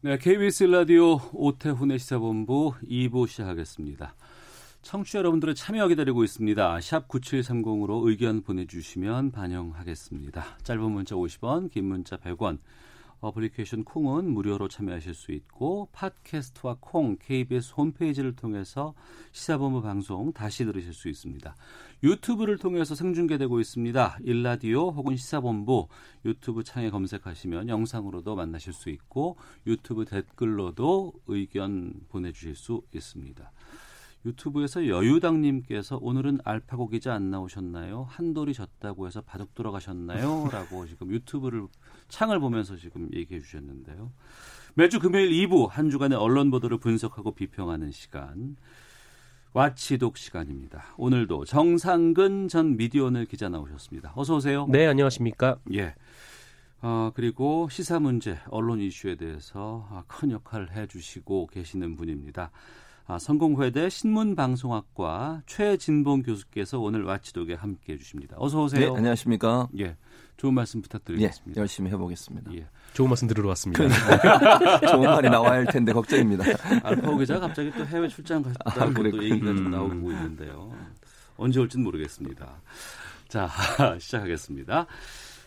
네, KBS 라디오 오태훈의 시사본부 2부 시작하겠습니다. 청취자 여러분들의 참여 기다리고 있습니다. 샵 9730으로 의견 보내주시면 반영하겠습니다. 짧은 문자 50원, 긴 문자 100원, 어플리케이션 콩은 무료로 참여하실 수 있고 팟캐스트와 콩, KBS 홈페이지를 통해서 시사본부 방송 다시 들으실 수 있습니다. 유튜브를 통해서 생중계되고 있습니다. 일라디오 혹은 시사본부 유튜브 창에 검색하시면 영상으로도 만나실 수 있고 유튜브 댓글로도 의견 보내주실 수 있습니다. 유튜브에서 여유당님께서 오늘은 알파고 기자 안 나오셨나요? 한돌이 졌다고 해서 바둑 돌아가셨나요? 라고 지금 유튜브를 창을 보면서 지금 얘기해 주셨는데요. 매주 금요일 2부 한 주간의 언론 보도를 분석하고 비평하는 시간. 와치독 시간입니다. 오늘도 정상근 전 미디어오늘 기자 나오셨습니다. 어서 오세요. 네, 안녕하십니까? 예. 어, 그리고 시사 문제, 언론 이슈에 대해서 큰 역할을 해주시고 계시는 분입니다. 아, 성공회대 신문방송학과 최진봉 교수께서 오늘 와치독에 함께 해 주십니다. 어서 오세요. 네, 안녕하십니까? 예, 좋은 말씀 부탁드리겠습니다. 예, 열심히 해보겠습니다. 예. 좋은 말씀 들으러 왔습니다. 좋은 말이 나와야 할 텐데 걱정입니다. 알파고 기자가 갑자기 또 해외 출장 갔다고 아, 또. 얘기가 좀 음. 나오고 있는데요. 언제 올지는 모르겠습니다. 자, 시작하겠습니다.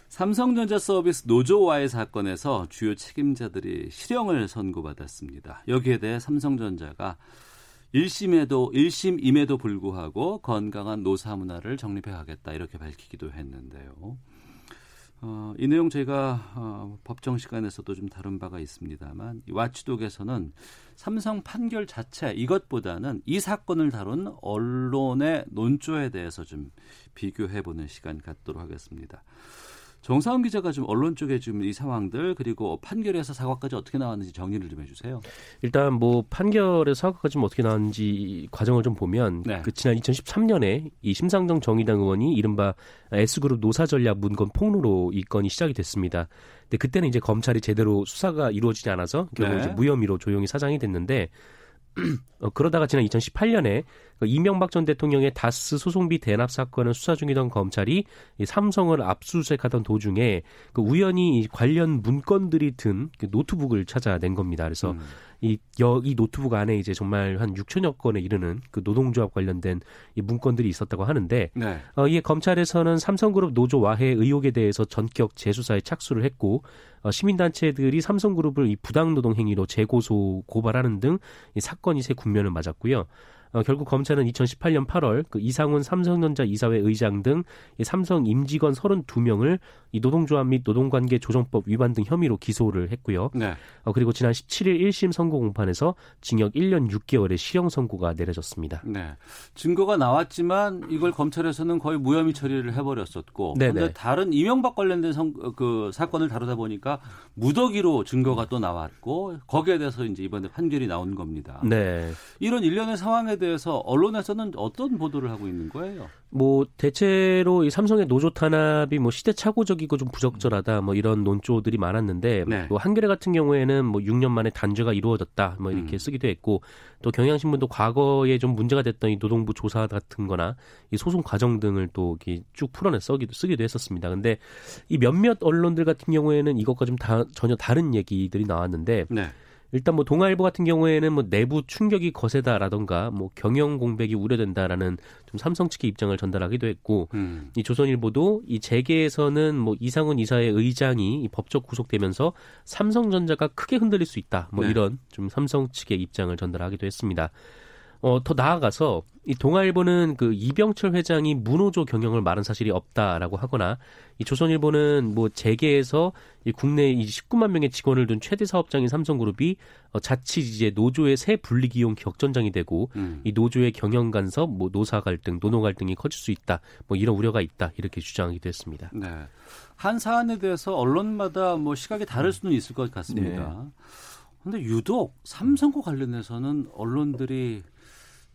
삼성전자 서비스 노조와의 사건에서 주요 책임자들이 실형을 선고받았습니다. 여기에 대해 삼성전자가 1심에도 1심임에도 불구하고 건강한 노사 문화를 정립해 가겠다 이렇게 밝히기도 했는데요. 어, 이 내용 저희가 어, 법정 시간에서도 좀 다룬 바가 있습니다만 이 와치독에서는 삼성 판결 자체 이것보다는 이 사건을 다룬 언론의 논조에 대해서 좀 비교해 보는 시간 갖도록 하겠습니다. 정상훈 기자가 좀 언론 쪽에 지금 이 상황들 그리고 판결에서 사과까지 어떻게 나왔는지 정리를 좀 해주세요. 일단 뭐 판결의 사과가 좀 어떻게 나왔는지 과정을 좀 보면 네. 그 지난 2013년에 이 심상정 정의당 의원이 이른바 S그룹 노사전략 문건 폭로로 이 건이 시작이 됐습니다. 근데 그때는 이제 검찰이 제대로 수사가 이루어지지 않아서 결국 네. 이제 무혐의로 조용히 사장이 됐는데 어, 그러다가 지난 2018년에 그 이명박 전 대통령의 다스 소송비 대납 사건을 수사 중이던 검찰이 이 삼성을 압수수색하던 도중에 그 우연히 이 관련 문건들이 든 그 노트북을 찾아낸 겁니다. 그래서 음. 이, 여, 이 노트북 안에 이제 정말 한 6천여 건에 이르는 그 노동조합 관련된 이 문건들이 있었다고 하는데 네. 어, 이에 검찰에서는 삼성그룹 노조 와해 의혹에 대해서 전격 재수사에 착수를 했고 어, 시민단체들이 삼성그룹을 이 부당노동 행위로 재고소 고발하는 등 이 사건이 새 국면을 맞았고요. 어, 결국 검찰은 2018년 8월 그 이상훈 삼성전자 이사회 의장 등이 삼성 임직원 32명을 이 노동조합 및 노동관계 조정법 위반 등 혐의로 기소를 했고요. 네. 어, 그리고 지난 17일 1심 선고 공판에서 징역 1년 6개월의 시형 선고가 내려졌습니다. 네. 증거가 나왔지만 이걸 검찰에서는 거의 무혐의 처리를 해버렸었고. 네네. 그런데 다른 이명박 관련된 성, 그 사건을 다루다 보니까 무더기로 증거가 또 나왔고 거기에 대해서 이제 이번에 판결이 나온 겁니다. 네. 이런 일련의 상황에 대해서 언론에서는 어떤 보도를 하고 있는 거예요? 뭐 대체로 이 삼성의 노조 탄압이 뭐 시대착오적이고 좀 부적절하다 뭐 이런 논조들이 많았는데 네. 뭐 한겨레 같은 경우에는 뭐 6년 만에 단죄가 이루어졌다 뭐 이렇게 음. 쓰기도 했고 또 경향신문도 과거에 좀 문제가 됐던 이 노동부 조사 같은거나 이 소송 과정 등을 또 이렇게 쭉 풀어내 쓰기도 쓰기도 했었습니다. 근데 이 몇몇 언론들 같은 경우에는 이것과 좀 다, 전혀 다른 얘기들이 나왔는데 네. 일단 뭐 동아일보 같은 경우에는 뭐 내부 충격이 거세다라던가 뭐 경영 공백이 우려된다라는 좀 삼성 측의 입장을 전달하기도 했고 음. 이 조선일보도 이 재계에서는 뭐 이상훈 이사의 의장이 이 법적 구속되면서 삼성전자가 크게 흔들릴 수 있다. 뭐 네. 이런 좀 삼성 측의 입장을 전달하기도 했습니다. 어, 더 나아가서 이 동아일보는 그 이병철 회장이 무노조 경영을 말한 사실이 없다라고 하거나 이 조선일보는 뭐 재계에서 이 국내 이 19만 명의 직원을 둔 최대 사업장인 삼성그룹이 어, 자칫 이제 노조의 세 불리기용 격전장이 되고 음. 이 노조의 경영 간섭, 뭐 노사 갈등, 노노 갈등이 커질 수 있다. 뭐 이런 우려가 있다. 이렇게 주장하기도 했습니다. 네. 한 사안에 대해서 언론마다 뭐 시각이 다를 수는 있을 것 같습니다. 근데 유독 삼성과 관련해서는 언론들이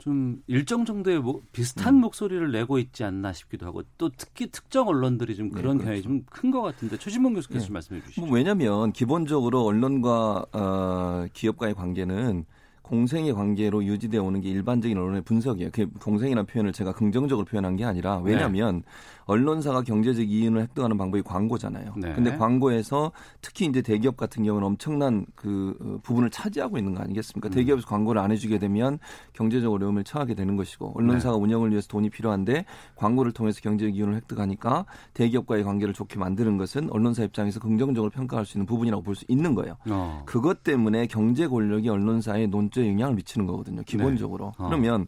좀 일정 정도의 뭐 비슷한 음. 목소리를 내고 있지 않나 싶기도 하고 또 특히 특정 언론들이 좀 네, 그런 그렇죠. 경향이 좀 큰 것 같은데 최진봉 교수께서 네. 좀 말씀해 주시죠. 뭐 왜냐하면 기본적으로 언론과 어, 기업과의 관계는 공생의 관계로 유지되어 오는 게 일반적인 언론의 분석이에요. 그 공생이라는 표현을 제가 긍정적으로 표현한 게 아니라 왜냐하면 언론사가 경제적 이윤을 획득하는 방법이 광고잖아요. 네. 근데 광고에서 특히 이제 대기업 같은 경우는 엄청난 그 어, 부분을 차지하고 있는 거 아니겠습니까? 음. 대기업에서 광고를 안 해주게 되면 경제적 어려움을 처하게 되는 것이고 언론사가 네. 운영을 위해서 돈이 필요한데 광고를 통해서 경제적 이윤을 획득하니까 대기업과의 관계를 좋게 만드는 것은 언론사 입장에서 긍정적으로 평가할 수 있는 부분이라고 볼 수 있는 거예요. 어. 그것 때문에 경제 권력이 언론사에 논조에 영향을 미치는 거거든요. 기본적으로. 어. 그러면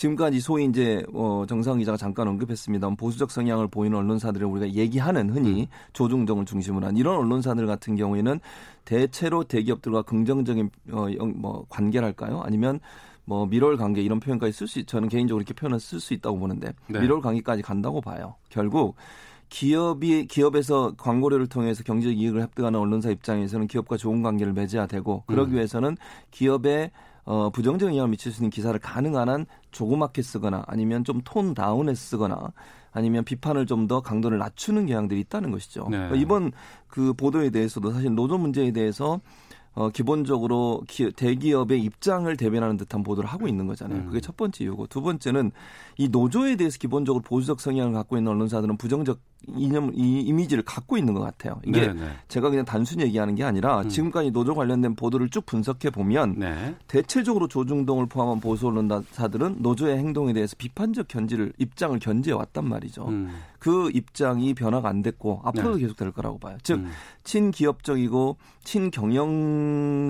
지금까지 소위 이제 어 정상 기자가 잠깐 언급했습니다. 보수적 성향을 보이는 언론사들을 우리가 얘기하는 흔히 조중동을 중심으로 한 이런 언론사들 같은 경우에는 대체로 대기업들과 긍정적인 어 뭐 관계랄까요? 아니면 뭐 밀월 관계 이런 표현까지 쓸수 있, 저는 개인적으로 이렇게 표현을 쓸 수 있다고 보는데 네. 밀월 관계까지 간다고 봐요. 결국 기업이 기업에서 광고료를 통해서 경제적 이익을 획득하는 언론사 입장에서는 기업과 좋은 관계를 맺어야 되고 그러기 음. 위해서는 기업에 어, 부정적인 영향을 미칠 수 있는 기사를 가능한 한 조그맣게 쓰거나 아니면 좀 톤 다운해 쓰거나 아니면 비판을 좀 더 강도를 낮추는 경향들이 있다는 것이죠. 네. 그러니까 이번 그 보도에 대해서도 사실 노조 문제에 대해서 어, 기본적으로 기, 대기업의 입장을 대변하는 듯한 보도를 하고 있는 거잖아요. 음. 그게 첫 번째 이유고 두 번째는 이 노조에 대해서 기본적으로 보수적 성향을 갖고 있는 언론사들은 부정적 이념, 이 이미지를 갖고 있는 것 같아요. 이게 네, 네. 제가 그냥 단순히 얘기하는 게 아니라 음. 지금까지 노조 관련된 보도를 쭉 분석해 보면 네. 대체적으로 조중동을 포함한 보수 언론사들은 노조의 행동에 대해서 비판적 견지를 입장을 견지해 왔단 말이죠. 음. 그 입장이 변화가 안 됐고 앞으로도 네. 계속 될 거라고 봐요. 즉 음. 친기업적이고 친경영진의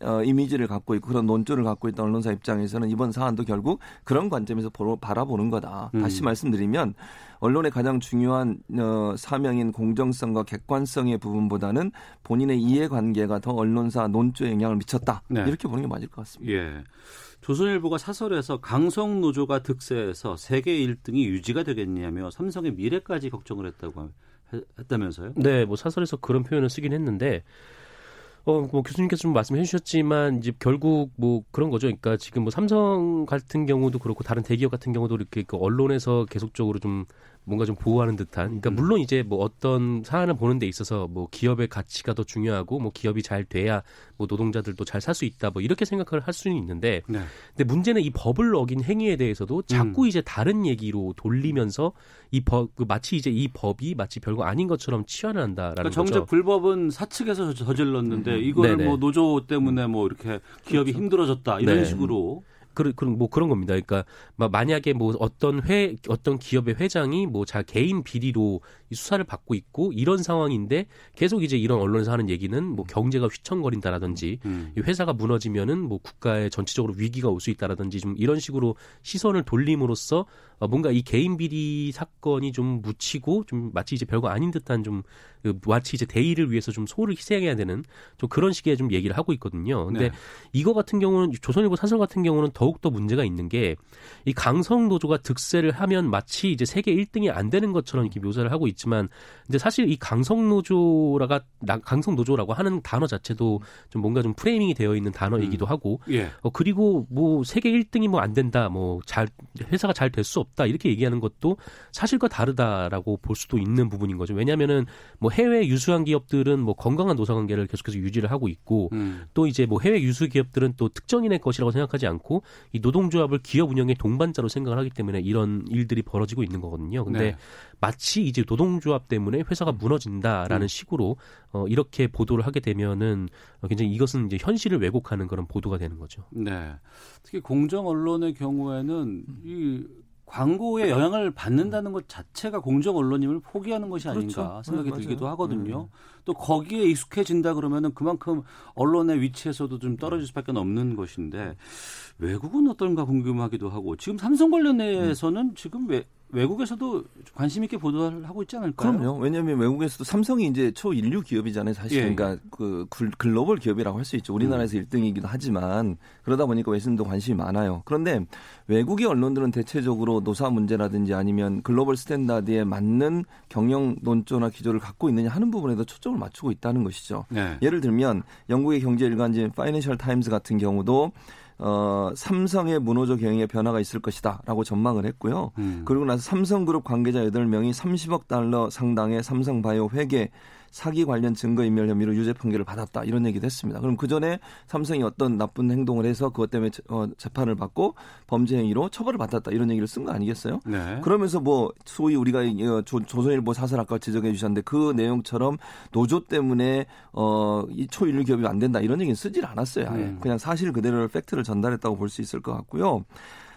어, 이미지를 갖고 있고 그런 논조를 갖고 있던 언론사 입장에서는 이번 사안도 결국 그런 관점에서 보러, 바라보는 거다. 음. 다시 말씀드리면 언론의 가장 중요한 어, 사명인 공정성과 객관성의 부분보다는 본인의 이해관계가 더 언론사 논조에 영향을 미쳤다. 네. 이렇게 보는 게 맞을 것 같습니다. 예. 조선일보가 사설에서 강성 노조가 득세해서 세계 1등이 유지가 되겠냐며 삼성의 미래까지 걱정을 했다고 하- 했다면서요? 네, 뭐 사설에서 그런 표현을 쓰긴 했는데 어, 뭐 교수님께서 좀 말씀해 주셨지만 이제 결국 뭐 그런 거죠. 그러니까 지금 뭐 삼성 같은 경우도 그렇고 다른 대기업 같은 경우도 이렇게 그 언론에서 계속적으로 좀 뭔가 좀 보호하는 듯한. 그러니까 음. 물론 이제 뭐 어떤 사안을 보는 데 있어서 뭐 기업의 가치가 더 중요하고 뭐 기업이 잘 돼야 뭐 노동자들도 잘 살 수 있다 뭐 이렇게 생각을 할 수는 있는데 네. 근데 문제는 이 법을 어긴 행위에 대해서도 자꾸 이제 다른 얘기로 돌리면서 이 법, 그 마치 이제 이 법이 마치 별거 아닌 것처럼 치환을 한다라는 그러니까 거죠. 정작 불법은 사측에서 저- 저질렀는데 이거를 네네. 뭐 노조 때문에 뭐 이렇게 기업이 힘들어졌다 이런 네. 식으로 그런 그런 뭐 그런 겁니다. 그러니까 막 만약에 뭐 어떤 회 어떤 기업의 회장이 뭐 자 개인 비리로 이 수사를 받고 있고 이런 상황인데 계속 이제 이런 언론에서 하는 얘기는 뭐 경제가 휘청거린다라든지 음. 이 회사가 무너지면은 뭐 국가에 전체적으로 위기가 올 수 있다라든지 좀 이런 식으로 시선을 돌림으로써 어, 뭔가 이 개인 비리 사건이 좀 묻히고 좀 마치 이제 별거 아닌 듯한 좀 그, 마치 이제 대의를 위해서 좀 소를 희생해야 되는 좀 그런 식의 좀 얘기를 하고 있거든요. 근데 네. 이거 같은 경우는 조선일보 사설 같은 경우는 더욱 더 문제가 있는 게 이 강성 노조가 득세를 하면 마치 이제 세계 1등이 안 되는 것처럼 이렇게 묘사를 하고 있 지만 근데 사실 이 강성 노조라가 나- 강성 노조라고 하는 단어 자체도 좀 뭔가 좀 프레이밍이 되어 있는 단어이기도 하고 예. 어 그리고 뭐 세계 1등이 뭐 안 된다 뭐 잘 회사가 잘 될 수 없다 이렇게 얘기하는 것도 사실과 다르다라고 볼 수도 있는 부분인 거죠. 왜냐하면은 뭐 해외 유수한 기업들은 뭐 건강한 노사 관계를 계속해서 유지를 하고 있고 음. 또 이제 뭐 해외 유수 기업들은 또 특정인의 것이라고 생각하지 않고 이 노동조합을 기업 운영의 동반자로 생각을 하기 때문에 이런 일들이 벌어지고 있는 거거든요. 근데 네. 마치 이제 노동 조합 때문에 회사가 무너진다라는 음. 식으로 어 이렇게 보도를 하게 되면은 어, 굉장히 이것은 이제 현실을 왜곡하는 그런 보도가 되는 거죠. 네. 특히 공정 언론의 경우에는 이 광고에 영향을 받는다는 것 자체가 공정 언론임을 포기하는 것이 아닌가 그렇죠. 생각이 네, 들기도. 하거든요. 또 거기에 익숙해진다 그러면은 그만큼 언론의 위치에서도 좀 떨어질 수밖에 없는 것인데 외국은 어떤가 궁금하기도 하고 지금 삼성 관련해서는 지금 왜 외국에서도 관심 있게 보도를 하고 있지 않을까요? 그럼요. 왜냐하면 외국에서도 삼성이 이제 초인류 기업이잖아요. 사실 예. 그러니까 그 글- 글로벌 기업이라고 할 수 있죠. 우리나라에서 음. 1등이기도 하지만 그러다 보니까 외신도 관심이 많아요. 그런데 외국의 언론들은 대체적으로 노사 문제라든지 아니면 글로벌 스탠다드에 맞는 경영 논조나 기조를 갖고 있느냐 하는 부분에도 초점을 맞추고 있다는 것이죠. 네. 예를 들면 영국의 경제 일간지인 파이낸셜 타임스 같은 경우도 어, 삼성의 무노조 경영에 변화가 있을 것이다라고 전망을 했고요. 음. 그리고 나서 삼성그룹 관계자 8명이 30억 달러 상당의 삼성바이오 회계 사기 관련 증거인멸 혐의로 유죄 판결을 받았다 이런 얘기도 했습니다. 그럼 그 전에 삼성이 어떤 나쁜 행동을 해서 그것 때문에 재- 어, 재판을 받고 범죄 행위로 처벌을 받았다 이런 얘기를 쓴 거 아니겠어요? 네. 그러면서 뭐 소위 우리가 이, 어, 조, 조선일보 사설 아까 지적해 주셨는데 그 내용처럼 노조 때문에 어이 초일류 기업이 안 된다 이런 얘기는 쓰질 않았어요. 아예 음. 그냥 사실 그대로 팩트를 전달했다고 볼 수 있을 것 같고요.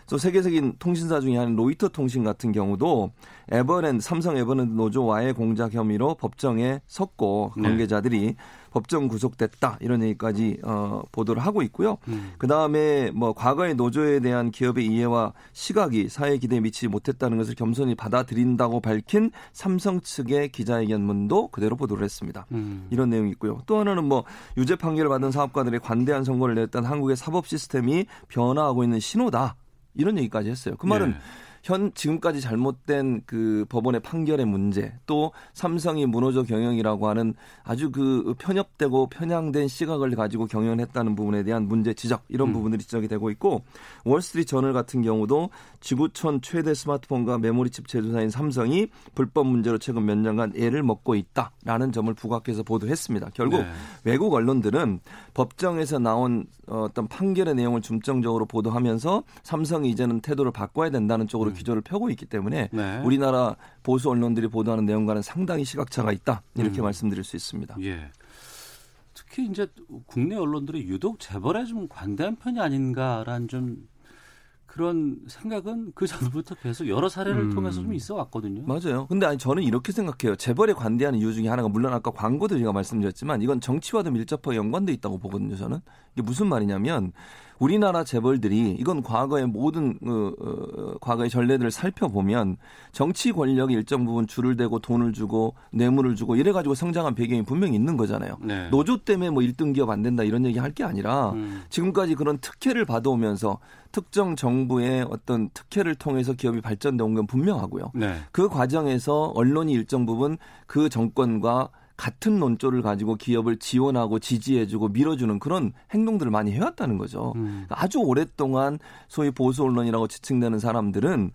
또 세계적인 통신사 중에 한 로이터 통신 같은 경우도 에버랜드 삼성 에버랜드 노조와의 공작 혐의로 법정에 섰고 네. 관계자들이 법정 구속됐다 이런 얘기까지 어, 보도를 하고 있고요. 음. 그 다음에 뭐 과거의 노조에 대한 기업의 이해와 시각이 사회 기대에 미치지 못했다는 것을 겸손히 받아들인다고 밝힌 삼성 측의 기자회견문도 그대로 보도를 했습니다. 음. 이런 내용이 있고요. 또 하나는 뭐 유죄 판결을 받은 사업가들의 관대한 선고를 냈던 한국의 사법 시스템이 변화하고 있는 신호다. 이런 얘기까지 했어요. 그 말은 예. 현 지금까지 잘못된 그 법원의 판결의 문제 또 삼성이 문호조 경영이라고 하는 아주 그 편협되고 편향된 시각을 가지고 경영을 했다는 부분에 대한 문제 지적 이런 음. 부분들이 지적이 되고 있고 월스트리트 저널 같은 경우도 지구촌 최대 스마트폰과 메모리칩 제조사인 삼성이 불법 문제로 최근 몇 년간 애를 먹고 있다라는 점을 부각해서 보도했습니다. 결국 네. 외국 언론들은 법정에서 나온 어, 어떤 판결의 내용을 중점적으로 보도하면서 삼성이 이제는 태도를 바꿔야 된다는 쪽으로 기조를 펴고 있기 때문에 음. 네. 우리나라 보수 언론들이 보도하는 내용과는 상당히 시각차가 있다 이렇게 음. 말씀드릴 수 있습니다. 예. 특히 이제 국내 언론들이 유독 재벌에 좀 관대한 편이 아닌가라는 좀 그런 생각은 그 전부터 계속 여러 사례를 음. 통해서 좀 있어 왔거든요. 맞아요. 근데 아니 저는 이렇게 생각해요. 재벌에 관대하는 이유 중에 하나가 물론 아까 광고도 제가 말씀드렸지만 이건 정치와도 밀접하게 연관돼 있다고 보거든요. 저는 이게 무슨 말이냐면 우리나라 재벌들이 이건 과거의 모든 어, 어, 과거의 전례들을 살펴보면 정치 권력이 일정 부분 줄을 대고 돈을 주고 뇌물을 주고 이래 가지고 성장한 배경이 분명히 있는 거잖아요. 네. 노조 때문에 뭐 1등 기업 안 된다 이런 얘기 할 게 아니라 음. 지금까지 그런 특혜를 받아오면서 특정 정부의 어떤 특혜를 통해서 기업이 발전돼 온건 분명하고요. 네. 그 과정에서 언론이 일정 부분 그 정권과 같은 논조를 가지고 기업을 지원하고 지지해주고 밀어주는 그런 행동들을 많이 해왔다는 거죠. 음. 아주 오랫동안 소위 보수 언론이라고 지칭되는 사람들은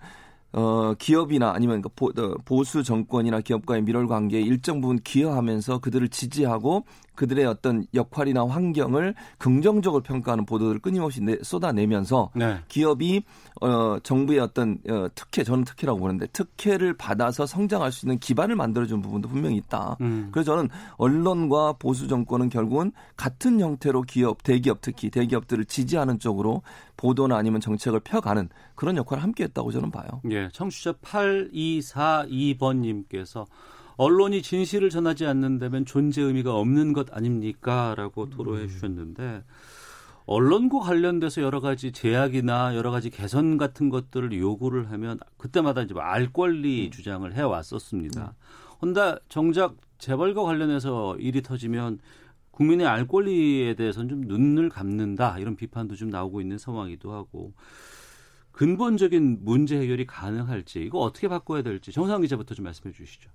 어, 기업이나 아니면 그 보, 어, 보수 정권이나 기업과의 밀월 관계에 일정 부분 기여하면서 그들을 지지하고 그들의 어떤 역할이나 환경을 긍정적으로 평가하는 보도들을 끊임없이 내, 쏟아내면서 네. 기업이 어 정부의 어떤 어, 특혜 저는 특혜라고 보는데 특혜를 받아서 성장할 수 있는 기반을 만들어준 부분도 분명히 있다. 음. 그래서 저는 언론과 보수 정권은 결국은 같은 형태로 기업 대기업 특히 대기업들을 지지하는 쪽으로 보도나 아니면 정책을 펴가는 그런 역할을 함께 했다고 저는 봐요. 예, 청취자 8242번님께서 언론이 진실을 전하지 않는다면 존재 의미가 없는 것 아닙니까? 라고 토로해 음. 주셨는데 언론과 관련돼서 여러 가지 제약이나 여러 가지 개선 같은 것들을 요구를 하면 그때마다 이제 알 권리 음. 주장을 해 왔었습니다. 혼다 정작 재벌과 관련해서 일이 터지면 국민의 알 권리에 대해서는 좀 눈을 감는다 이런 비판도 좀 나오고 있는 상황이기도 하고 근본적인 문제 해결이 가능할지 이거 어떻게 바꿔야 될지 정상 기자부터 좀 말씀해 주시죠.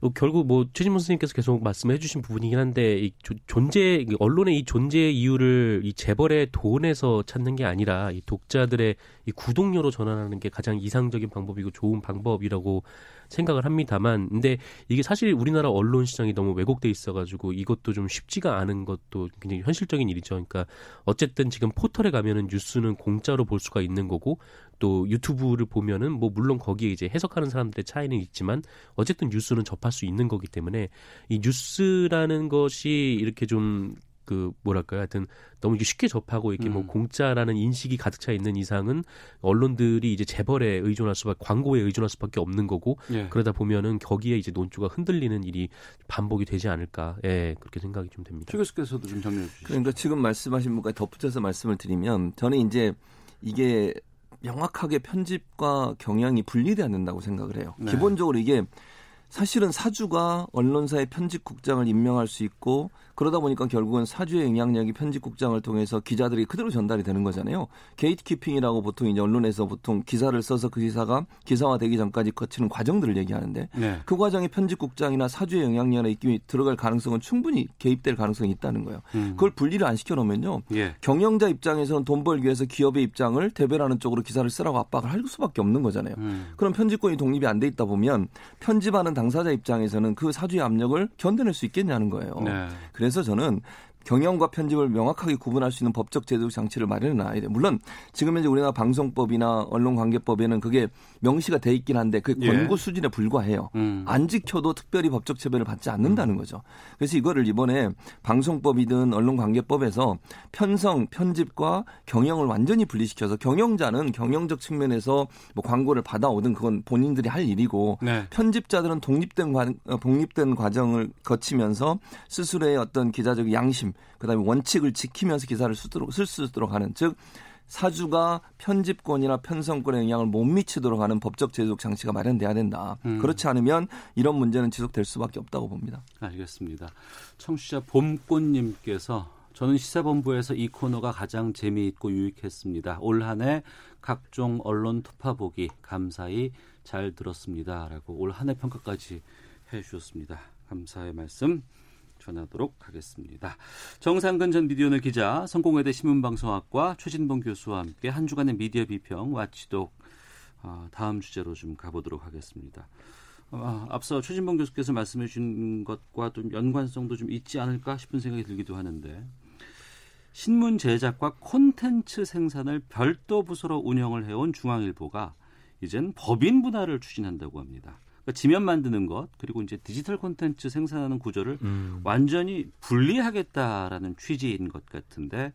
어, 결국 뭐 최진문 선생님께서 계속 말씀해 주신 부분이긴 한데 이 조- 존재 이 언론의 이 존재 이유를 이 재벌의 돈에서 찾는 게 아니라 이 독자들의 이 구독료로 전환하는 게 가장 이상적인 방법이고 좋은 방법이라고 생각을 합니다만 근데 이게 사실 우리나라 언론 시장이 너무 왜곡돼 있어 가지고 이것도 좀 쉽지가 않은 것도 굉장히 현실적인 일이죠. 그러니까 어쨌든 지금 포털에 가면은 뉴스는 공짜로 볼 수가 있는 거고 또 유튜브를 보면은 뭐 물론 거기에 이제 해석하는 사람들의 차이는 있지만 어쨌든 뉴스는 접할 수 있는 거기 때문에 이 뉴스라는 것이 이렇게 좀그 뭐랄까요 하여튼 너무 쉽게 접하고 이렇게 뭐 음. 공짜라는 인식이 가득 차 있는 이상은 언론들이 이제 재벌에 의존할 수밖에 광고에 의존할 수밖에 없는 거고 예. 그러다 보면은 거기에 이제 논조가 흔들리는 일이 반복이 되지 않을까 예 그렇게 생각이 좀 됩니다. 최 교수께서도 좀 정리해 주시죠. 그러니까 지금 말씀하신 분까지 덧붙여서 말씀을 드리면 저는 이제 이게 명확하게 편집과 경향이 분리돼야 된다고 생각을 해요. 네. 기본적으로 이게 사실은 사주가 언론사의 편집국장을 임명할 수 있고 그러다 보니까 결국은 사주의 영향력이 편집국장을 통해서 기자들이 그대로 전달이 되는 거잖아요. 게이트키핑이라고 보통 이제 언론에서 보통 기사를 써서 그 기사가 기사화되기 전까지 거치는 과정들을 얘기하는데 네. 그 과정에 편집국장이나 사주의 입김이 들어갈 가능성은 충분히 개입될 가능성이 있다는 거예요. 음. 그걸 분리를 안 시켜놓으면요. 예. 경영자 입장에서는 돈 벌기 위해서 기업의 입장을 대변하는 쪽으로 기사를 쓰라고 압박을 할 수밖에 없는 거잖아요. 음. 그럼 편집권이 독립이 안 돼 있다 보면 편집하는 당사자 입장에서는 그 사주의 압력을 견뎌낼 수 있겠냐는 거예요. 네. 그래서 저는 경영과 편집을 명확하게 구분할 수 있는 법적 제도 장치를 마련해 놔야 돼요. 물론 지금 현재 우리나라 방송법이나 언론관계법에는 그게 명시가 돼 있긴 한데 그 예. 권고 수준에 불과해요. 음. 안 지켜도 특별히 법적 처벌을 받지 않는다는 거죠. 그래서 이거를 이번에 방송법이든 언론관계법에서 편성, 편집과 경영을 완전히 분리시켜서 경영자는 경영적 측면에서 뭐 광고를 받아오든 그건 본인들이 할 일이고 네. 편집자들은 독립된 관, 어, 독립된 과정을 거치면서 스스로의 어떤 기자적 양심, 그다음에 원칙을 지키면서 기사를 쓰도록 쓸 수 있도록 하는 즉 사주가 편집권이나 편성권에 영향을 못 미치도록 하는 법적 제도적 장치가 마련돼야 된다. 음. 그렇지 않으면 이런 문제는 지속될 수밖에 없다고 봅니다. 알겠습니다. 청취자 봄꽃님께서 저는 시사본부에서 이 코너가 가장 재미있고 유익했습니다. 올 한 해 각종 언론 투파 보기 감사히 잘 들었습니다 라고 올 한 해 평가까지 해주셨습니다. 감사의 말씀 전하도록 하겠습니다. 정상근 전 미디어널 기자, 성공회대 신문방송학과 최진봉 교수와 함께 한 주간의 미디어 비평 와치독 아, 다음 주제로 좀 가보도록 하겠습니다. 아, 앞서 최진봉 교수께서 말씀해 주신 것과 좀 연관성도 좀 있지 않을까 싶은 생각이 들기도 하는데 신문 제작과 콘텐츠 생산을 별도 부서로 운영을 해온 중앙일보가 이젠 법인 분할을 추진한다고 합니다. 그러니까 지면 만드는 것 그리고 이제 디지털 콘텐츠 생산하는 구조를 음. 완전히 분리하겠다라는 취지인 것 같은데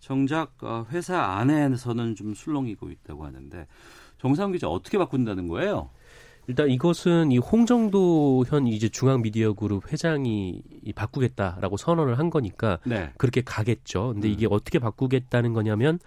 정작 어, 회사 안에서는 좀 술렁이고 있다고 하는데 정상 기자 어떻게 바꾼다는 거예요? 일단 이것은 이 홍정도 현 이제 중앙미디어그룹 회장이 이 바꾸겠다라고 선언을 한 거니까 네. 그렇게 가겠죠. 근데 음. 이게 어떻게 바꾸겠다는 거냐면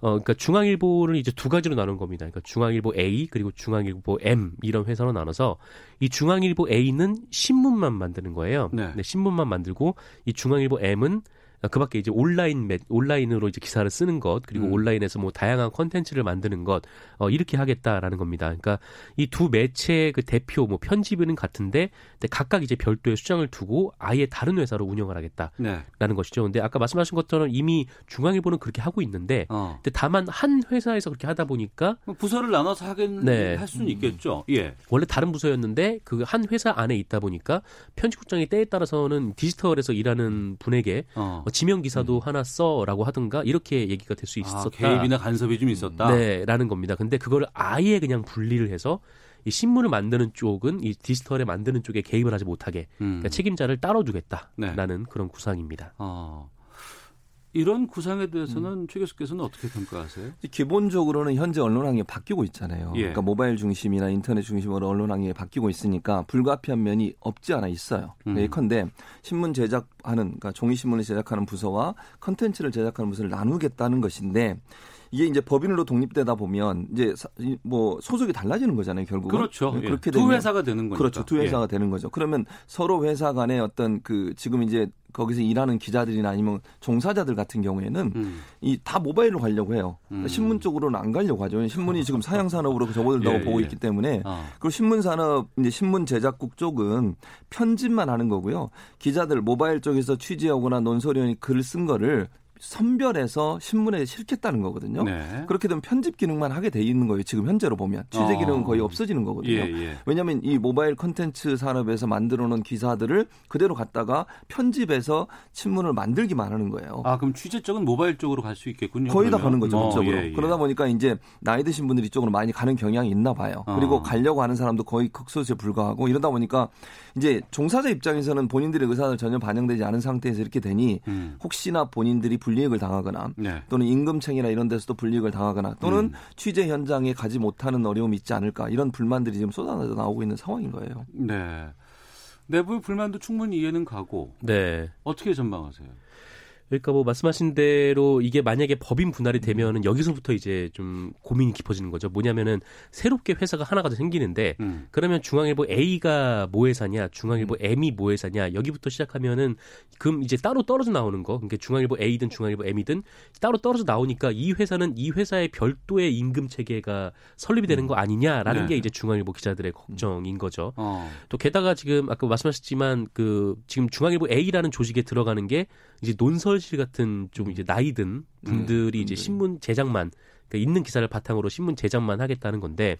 어 그러니까 중앙일보를 이제 두 가지로 나눈 겁니다. 그러니까 중앙일보 A 그리고 중앙일보 M 이런 회사로 나눠서 이 중앙일보 A는 신문만 만드는 거예요. 네. 신문만 만들고 이 중앙일보 M은 그밖에 이제 온라인 매, 온라인으로 이제 기사를 쓰는 것 그리고 음. 온라인에서 뭐 다양한 컨텐츠를 만드는 것 어, 이렇게 하겠다라는 겁니다. 그러니까 이 두 매체의 그 대표 뭐 편집은 같은데 근데 각각 이제 별도의 수장을 두고 아예 다른 회사로 운영을 하겠다라는 네. 것이죠. 근데 아까 말씀하신 것처럼 이미 중앙일보는 그렇게 하고 있는데 어. 근데 다만 한 회사에서 그렇게 하다 보니까 뭐 부서를 나눠서 하긴 네. 할 수는 있겠죠. 예. 원래 다른 부서였는데 그 한 회사 안에 있다 보니까 편집국장이 때에 따라서는 디지털에서 일하는 분에게 어. 어, 지명 기사도 하나 써라고 하든가 이렇게 얘기가 될수 아, 있었다. 개입이나 간섭이 좀 있었다. 네라는 겁니다. 근데 그거를 아예 그냥 분리를 해서 이 신문을 만드는 쪽은 이 디지털에 만드는 쪽에 개입을 하지 못하게 음. 그러니까 책임자를 따로 네. 두겠다라는 그런 구상입니다. 어. 이런 구상에 대해서는 음. 최 교수께서는 어떻게 평가하세요? 기본적으로는 현재 언론 환경이 바뀌고 있잖아요. 예. 그러니까 모바일 중심이나 인터넷 중심으로 언론 환경이 바뀌고 있으니까 불가피한 면이 없지 않아 있어요. 음. 예컨대 신문 제작하는 그러니까 종이 신문을 제작하는 부서와 컨텐츠를 제작하는 부서를 나누겠다는 것인데 이게 이제 법인으로 독립되다 보면 이제 뭐 소속이 달라지는 거잖아요. 결국은 그렇죠. 예. 그렇게 두 되면 회사가 되는 거니까. 그렇죠. 두 회사가 되는 거죠. 그러면 서로 회사 간의 어떤 그 지금 이제 거기서 일하는 기자들이나 아니면 종사자들 같은 경우에는 예. 음. 이다 모바일로 가려고 해요. 음. 신문 쪽으로는 안 가려고 하죠. 신문이 지금 사양 산업으로 접어들다고 예, 보고 예. 있기 때문에 어. 그리고 신문 산업 이제 신문 제작국 쪽은 편집만 하는 거고요. 기자들 모바일 쪽에서 취재하거나 논설위원이 글을 쓴 거를 선별해서 신문에 실겠다는 거거든요. 네. 그렇게 되면 편집 기능만 하게 돼 있는 거예요. 지금 현재로 보면 취재 어. 기능은 거의 없어지는 거거든요. 예, 예. 왜냐하면 이 모바일 컨텐츠 산업에서 만들어 놓은 기사들을 그대로 갖다가 편집해서 신문을 만들기만 하는 거예요. 아, 그럼 취재 쪽은 모바일 쪽으로 갈 수 있겠군요. 거의 다 그러면. 가는 거죠, 어, 그쪽으로. 예, 예. 그러다 보니까 이제 나이 드신 분들이 이쪽으로 많이 가는 경향이 있나 봐요. 어. 그리고 가려고 하는 사람도 거의 극소수에 불과하고 이러다 보니까 이제 종사자 입장에서는 본인들의 의사를 전혀 반영되지 않은 상태에서 이렇게 되니 음. 혹시나 본인들이 불 이익을 당하거나 네. 또는 임금청이나 이런 데서도 불이익을 당하거나 또는 음. 취재 현장에 가지 못하는 어려움이 있지 않을까 이런 불만들이 지금 쏟아져 나오고 있는 상황인 거예요. 네. 내부의 불만도 충분히 이해는 가고 네. 어떻게 전망하세요? 그러니까 뭐 말씀하신 대로 이게 만약에 법인 분할이 되면은 여기서부터 이제 좀 고민이 깊어지는 거죠. 뭐냐면은 새롭게 회사가 하나가 더 생기는데 음. 그러면 중앙일보 A가 모 회사냐, 중앙일보 M이 모 회사냐 여기부터 시작하면은 그럼 이제 따로 떨어져 나오는 거. 그러니까 중앙일보 A든 중앙일보 M이든 따로 떨어져 나오니까 이 회사는 이 회사의 별도의 임금 체계가 설립이 되는 거 아니냐라는 네. 게 이제 중앙일보 기자들의 걱정인 거죠. 어. 또 게다가 지금 아까 말씀하셨지만 그 지금 중앙일보 A라는 조직에 들어가는 게 이제 논설실 같은 좀 이제 나이 든 분들이 이제 신문 제작만 그러니까 있는 기사를 바탕으로 신문 제작만 하겠다는 건데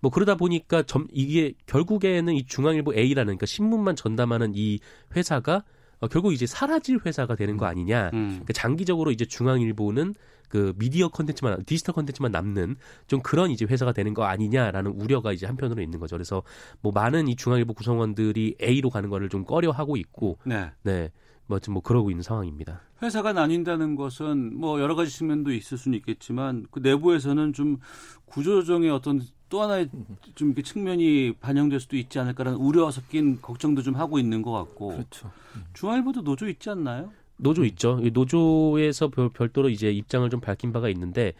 뭐 그러다 보니까 점 이게 결국에는 이 중앙일보 A라는 그러니까 신문만 전담하는 이 회사가 어, 결국 이제 사라질 회사가 되는 거 아니냐. 음. 그러니까 장기적으로 이제 중앙일보는 그 미디어 컨텐츠만 디지털 컨텐츠만 남는 좀 그런 이제 회사가 되는 거 아니냐라는 우려가 이제 한편으로 있는 거죠. 그래서 뭐 많은 이 중앙일보 구성원들이 A로 가는 거를 좀 꺼려하고 있고 네. 네. 뭐 뭐 그러고 있는 상황입니다. 회사가 나뉜다는 것은 뭐 여러 가지 측면도 있을 수는 있겠지만 그 내부에서는 좀 구조조정의 어떤 또 하나의 좀 이렇게 측면이 반영될 수도 있지 않을까라는 우려가 섞인 걱정도 좀 하고 있는 것 같고 그렇죠. 중앙일보도 노조 있지 않나요? 노조 있죠. 이 노조에서 별, 별도로 이제 입장을 좀 밝힌 바가 있는데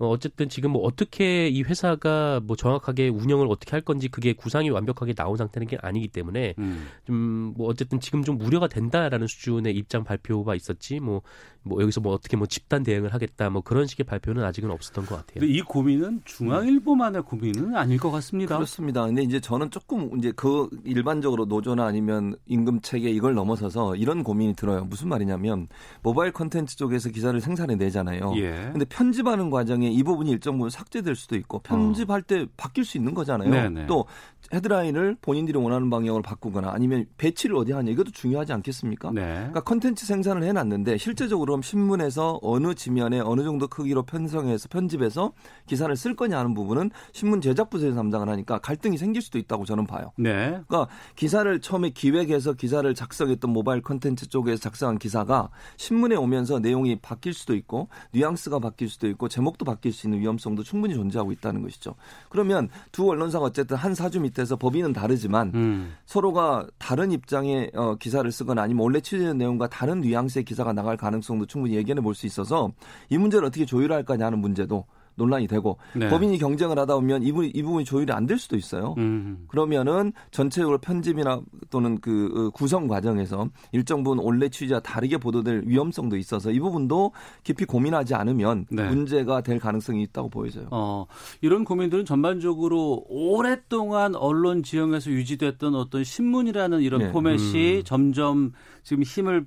어, 어쨌든 지금 뭐 어떻게 이 회사가 뭐 정확하게 운영을 어떻게 할 건지 그게 구상이 완벽하게 나온 상태는 게 아니기 때문에 음. 좀뭐 어쨌든 지금 좀 우려가 된다라는 수준의 입장 발표가 있었지 뭐뭐 여기서 뭐 어떻게 뭐 집단 대응을 하겠다 뭐 그런 식의 발표는 아직은 없었던 것 같아요. 근데 이 고민은 중앙일보만의 고민은 아닐 것 같습니다. 그렇습니다. 근데 이제 저는 조금 이제 그 일반적으로 노조나 아니면 임금 체계 이걸 넘어서서 이런 고민이 들어요. 무슨 말이냐면 모바일 컨텐츠 쪽에서 기사를 생산해 내잖아요. 예. 근데 편집하는 과정에 이 부분이 일정 부분 삭제될 수도 있고 편집할 때 바뀔 수 있는 거잖아요. 어. 네네. 또 헤드라인을 본인들이 원하는 방향으로 바꾸거나 아니면 배치를 어디 하냐 이것도 중요하지 않겠습니까? 네. 그러니까 컨텐츠 생산을 해놨는데 실제적으로 신문에서 어느 지면에 어느 정도 크기로 편성해서 편집해서 기사를 쓸 거냐 하는 부분은 신문 제작부에서 담당을 하니까 갈등이 생길 수도 있다고 저는 봐요. 네. 그러니까 기사를 처음에 기획해서 기사를 작성했던 모바일 컨텐츠 쪽에서 작성한 기사가 신문에 오면서 내용이 바뀔 수도 있고 뉘앙스가 바뀔 수도 있고 제목도 바뀔 수 있는 위험성도 충분히 존재하고 있다는 것이죠. 그러면 두 언론사가 어쨌든 한 사주 밑에서 법인은 다르지만 음. 서로가 다른 입장의 어, 기사를 쓰거나 아니면 원래 취재된 내용과 다른 뉘앙스의 기사가 나갈 가능성도 충분히 예견해 볼 수 있어서 이 문제를 어떻게 조율할 거냐 하는 문제도 논란이 되고 네. 법인이 경쟁을 하다 보면 이, 부분이, 이 부분이 조율이 안 될 수도 있어요. 음. 그러면은 전체적으로 편집이나 또는 그 어, 구성 과정에서 일정 부분 원래 취지와 다르게 보도될 위험성도 있어서 이 부분도 깊이 고민하지 않으면 네. 문제가 될 가능성이 있다고 보여져요. 어, 이런 고민들은 전반적으로 오랫동안 언론 지형에서 유지됐던 어떤 신문이라는 이런 네. 포맷이 점점 지금 힘을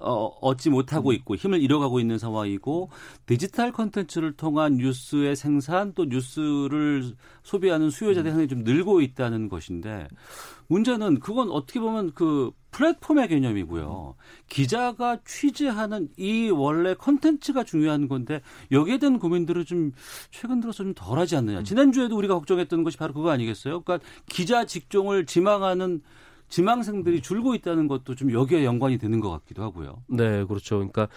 어, 얻지 못하고 있고 힘을 잃어가고 있는 상황이고 디지털 컨텐츠를 통한 뉴스의 생산 또 뉴스를 소비하는 수요자들이 상당히 좀 늘고 있다는 것인데 문제는 그건 어떻게 보면 그 플랫폼의 개념이고요. 기자가 취재하는 이 원래 컨텐츠가 중요한 건데 여기에 대한 고민들을 좀 최근 들어서 좀 덜하지 않느냐. 지난주에도 우리가 걱정했던 것이 바로 그거 아니겠어요? 그러니까 기자 직종을 지망하는 지망생들이 줄고 있다는 것도 좀 여기에 연관이 되는 것 같기도 하고요. 네, 그렇죠. 그러니까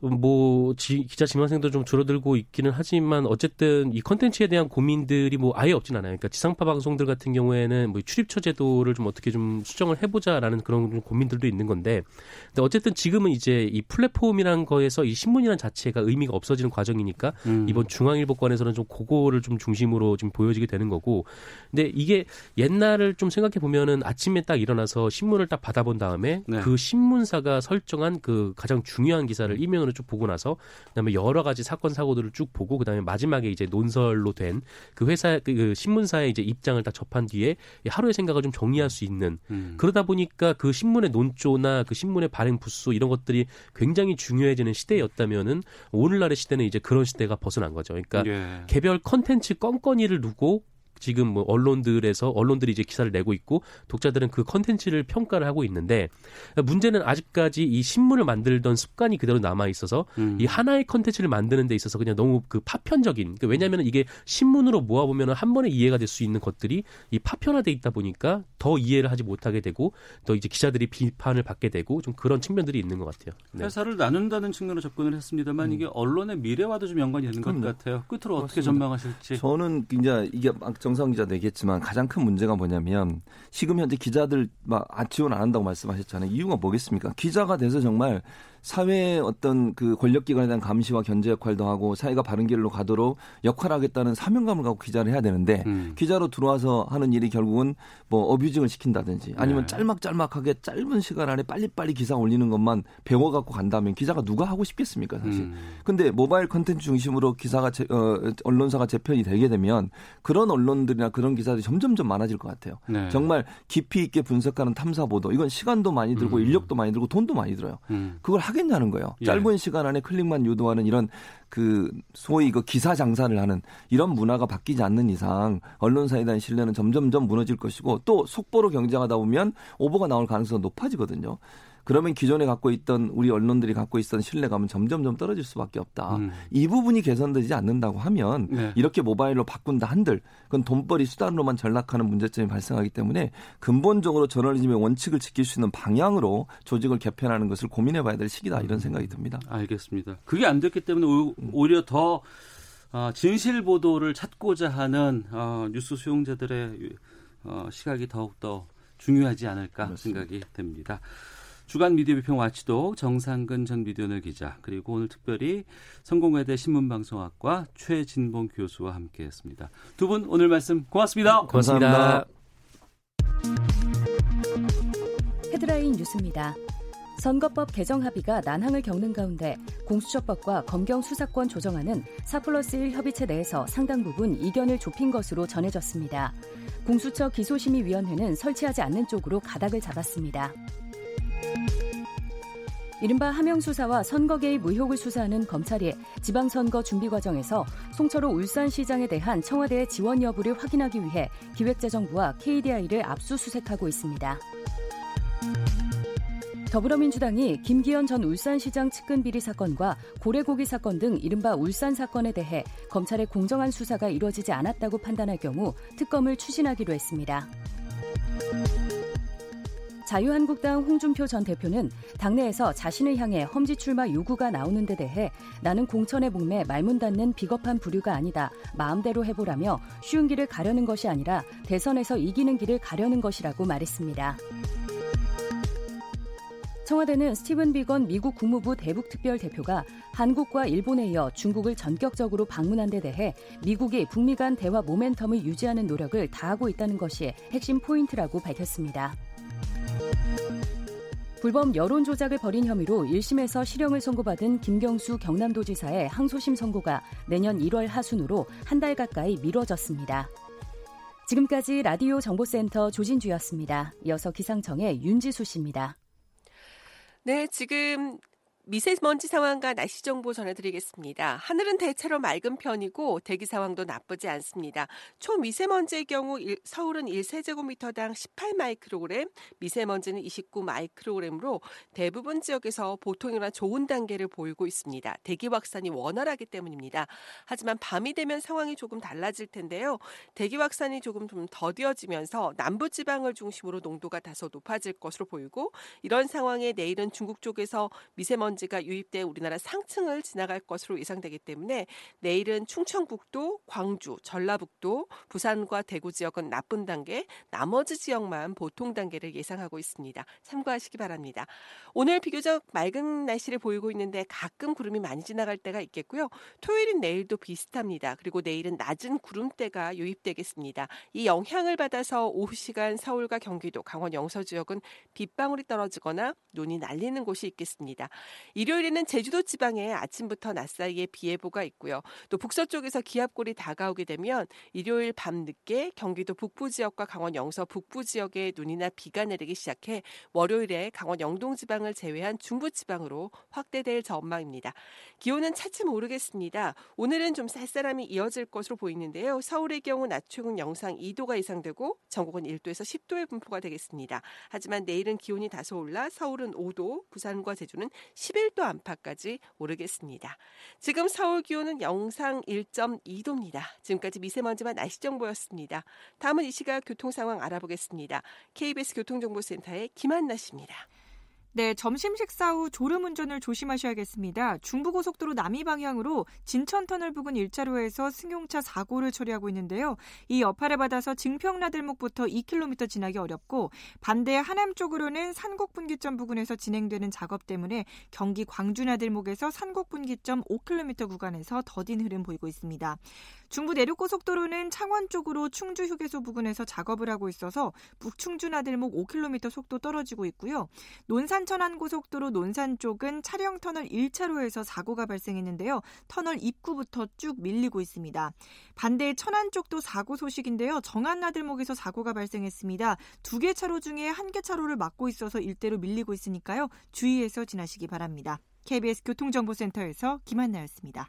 뭐 지, 기자 지망생도 좀 줄어들고 있기는 하지만 어쨌든 이 컨텐츠에 대한 고민들이 뭐 아예 없진 않아요. 그러니까 지상파 방송들 같은 경우에는 뭐 출입처 제도를 좀 어떻게 좀 수정을 해보자라는 그런 좀 고민들도 있는 건데, 근데 어쨌든 지금은 이제 이 플랫폼이란 거에서 이 신문이란 자체가 의미가 없어지는 과정이니까 음. 이번 중앙일보권에서는 좀 그거를 좀 중심으로 좀 보여지게 되는 거고, 근데 이게 옛날을 좀 생각해 보면은 아침에 딱 일어나서 신문을 딱 받아본 다음에 네. 그 신문사가 설정한 그 가장 중요한 기사를 이면으로 쭉 보고 나서 그다음에 여러 가지 사건 사고들을 쭉 보고 그다음에 마지막에 이제 논설로 된 그 회사 그, 그 신문사의 이제 입장을 딱 접한 뒤에 이 하루의 생각을 좀 정리할 수 있는 음. 그러다 보니까 그 신문의 논조나 그 신문의 발행 부수 이런 것들이 굉장히 중요해지는 시대였다면은 오늘날의 시대는 이제 그런 시대가 벗어난 거죠. 그러니까 예. 개별 컨텐츠 건건이를 두고 지금 뭐 언론들에서 언론들이 이제 기사를 내고 있고 독자들은 그 컨텐츠를 평가를 하고 있는데 문제는 아직까지 이 신문을 만들던 습관이 그대로 남아 있어서 음. 이 하나의 컨텐츠를 만드는 데 있어서 그냥 너무 그 파편적인 그 왜냐하면 이게 신문으로 모아 보면 한 번에 이해가 될 수 있는 것들이 이 파편화돼 있다 보니까 더 이해를 하지 못하게 되고 또 이제 기자들이 비판을 받게 되고 좀 그런 측면들이 있는 것 같아요. 네. 회사를 나눈다는 측면으로 접근을 했습니다만 이게 언론의 미래와도 좀 연관이 되는 것 그럼요. 같아요. 끝으로 어떻게 맞습니다. 전망하실지. 저는 이제 이게 막 정상 기자도 얘기했지만 가장 큰 문제가 뭐냐면 지금 현재 기자들 막 아, 지원 안 한다고 말씀하셨잖아요. 이유가 뭐겠습니까? 기자가 돼서 정말 사회의 어떤 그 권력기관에 대한 감시와 견제 역할도 하고 사회가 바른 길로 가도록 역할하겠다는 사명감을 갖고 기자를 해야 되는데 음. 기자로 들어와서 하는 일이 결국은 뭐 어뷰징을 시킨다든지 아니면 네. 짤막짤막하게 짧은 시간 안에 빨리빨리 기사 올리는 것만 배워갖고 간다면 기자가 누가 하고 싶겠습니까 사실. 음. 근데 모바일 컨텐츠 중심으로 기사가 제, 어, 언론사가 재편이 되게 되면 그런 언론들이나 그런 기사들이 점점점 많아질 것 같아요. 네. 정말 깊이 있게 분석하는 탐사 보도 이건 시간도 많이 들고 음. 인력도 많이 들고 돈도 많이 들어요. 음. 그걸 하 겠냐는 거예요. 예. 짧은 시간 안에 클릭만 유도하는 이런 그 소위 그 기사 장사를 하는 이런 문화가 바뀌지 않는 이상 언론사에 대한 신뢰는 점점점 무너질 것이고 또 속보로 경쟁하다 보면 오버가 나올 가능성이 높아지거든요. 그러면 기존에 갖고 있던 우리 언론들이 갖고 있던 신뢰감은 점점점 떨어질 수밖에 없다. 음. 이 부분이 개선되지 않는다고 하면 네. 이렇게 모바일로 바꾼다 한들 그건 돈벌이 수단으로만 전락하는 문제점이 발생하기 때문에 근본적으로 저널리즘의 원칙을 지킬 수 있는 방향으로 조직을 개편하는 것을 고민해봐야 될 시기다 이런 생각이 듭니다. 알겠습니다. 그게 안 됐기 때문에 오히려 더 어, 진실 보도를 찾고자 하는 어, 뉴스 수용자들의 어, 시각이 더욱 더 중요하지 않을까 그렇습니다. 생각이 됩니다. 주간 미디어 비평 와치도 정상근 전 미디어널 기자 그리고 오늘 특별히 성공회대 신문방송학과 최진봉 교수와 함께했습니다. 두 분 오늘 말씀 고맙습니다. 고맙습니다. 헤드라인 뉴스입니다. 선거법 개정 합의가 난항을 겪는 가운데 공수처법과 검경 수사권 조정안은 4 플러스 1 협의체 내에서 상당 부분 이견을 좁힌 것으로 전해졌습니다. 공수처 기소심의위원회는 설치하지 않는 쪽으로 가닥을 잡았습니다. 이른바 하명 수사와 선거 개입 의혹을 수사하는 검찰이 지방선거 준비 과정에서 송철호 울산시장에 대한 청와대의 지원 여부를 확인하기 위해 기획재정부와 KDI를 압수수색하고 있습니다. 더불어민주당이 김기현 전 울산시장 측근 비리 사건과 고래고기 사건 등 이른바 울산 사건에 대해 검찰의 공정한 수사가 이루어지지 않았다고 판단할 경우 특검을 추진하기로 했습니다. 자유한국당 홍준표 전 대표는 당내에서 자신을 향해 험지 출마 요구가 나오는 데 대해 나는 공천의 목매 말문 닫는 비겁한 부류가 아니다. 마음대로 해보라며 쉬운 길을 가려는 것이 아니라 대선에서 이기는 길을 가려는 것이라고 말했습니다. 청와대는 스티븐 비건 미국 국무부 대북특별 대표가 한국과 일본에 이어 중국을 전격적으로 방문한 데 대해 미국이 북미 간 대화 모멘텀을 유지하는 노력을 다하고 있다는 것이 핵심 포인트라고 밝혔습니다. 불법 여론 조작을 벌인 혐의로 1심에서 실형을 선고받은 김경수 경남도지사의 항소심 선고가 내년 1월 하순으로 한 달 가까이 미뤄졌습니다. 지금까지 라디오 정보센터 조진주였습니다. 이어서 기상청의 윤지수 씨입니다. 네, 지금 미세먼지 상황과 날씨 정보 전해드리겠습니다. 하늘은 대체로 맑은 편이고 대기 상황도 나쁘지 않습니다. 초미세먼지의 경우 서울은 1세제곱미터당 18 마이크로그램, 미세먼지는 29 마이크로그램으로 대부분 지역에서 보통이나 좋은 단계를 보이고 있습니다. 대기 확산이 원활하기 때문입니다. 하지만 밤이 되면 상황이 조금 달라질 텐데요. 대기 확산이 조금 좀 더디어지면서 남부 지방을 중심으로 농도가 다소 높아질 것으로 보이고 이런 상황에 내일은 중국 쪽에서 미세먼지 미세먼지가 유입돼 우리나라 상층을 지나갈 것으로 예상되기 때문에 내일은 충청북도, 광주, 전라북도, 부산과 대구 지역은 나쁜 단계, 나머지 지역만 보통 단계를 예상하고 있습니다. 참고하시기 바랍니다. 오늘 비교적 맑은 날씨를 보이고 있는데 가끔 구름이 많이 지나갈 때가 있겠고요. 토요일인 내일도 비슷합니다. 그리고 내일은 낮은 구름대가 유입되겠습니다. 이 영향을 받아서 오후 시간 서울과 경기도, 강원 영서 지역은 빗방울이 떨어지거나 눈이 날리는 곳이 있겠습니다. 일요일에는 제주도 지방에 아침부터 낮 사이에 비 예보가 있고요. 또 북서쪽에서 기압골이 다가오게 되면 일요일 밤 늦게 경기도 북부 지역과 강원 영서 북부 지역에 눈이나 비가 내리기 시작해 월요일에 강원 영동 지방을 제외한 중부 지방으로 확대될 전망입니다. 기온은 차츰 오르겠습니다. 오늘은 좀 쌀쌀함이 이어질 것으로 보이는데요. 서울의 경우 낮 최고 영상 2도가 예상되고 전국은 1도에서 10도의 분포가 되겠습니다. 하지만 내일은 기온이 다소 올라 서울은 5도, 부산과 제주는 11도 안팎까지 오르겠습니다. 지금 서울 기온은 영상 1.2도입니다. 지금까지 미세먼지와 날씨 정보였습니다. 다음은 이 시각 교통 상황 알아보겠습니다. KBS 교통정보센터의 김한나 씨입니다. 네, 점심 식사 후 졸음 운전을 조심하셔야겠습니다. 중부고속도로 남이 방향으로 진천터널 부근 1차로에서 승용차 사고를 처리하고 있는데요. 이 여파를 받아서 증평나들목부터 2km 지나기 어렵고 반대 하남 쪽으로는 산곡분기점 부근에서 진행되는 작업 때문에 경기 광주나들목에서 산곡분기점 5km 구간에서 더딘 흐름 보이고 있습니다. 중부 내륙고속도로는 창원 쪽으로 충주 휴게소 부근에서 작업을 하고 있어서 북충주 나들목 5km 속도 떨어지고 있고요. 논산 천안 고속도로 논산 쪽은 차량 터널 1차로에서 사고가 발생했는데요. 터널 입구부터 쭉 밀리고 있습니다. 반대 천안 쪽도 사고 소식인데요. 정안 나들목에서 사고가 발생했습니다. 두 개 차로 중에 한 개 차로를 막고 있어서 일대로 밀리고 있으니까요. 주의해서 지나시기 바랍니다. KBS 교통정보센터에서 김한나였습니다.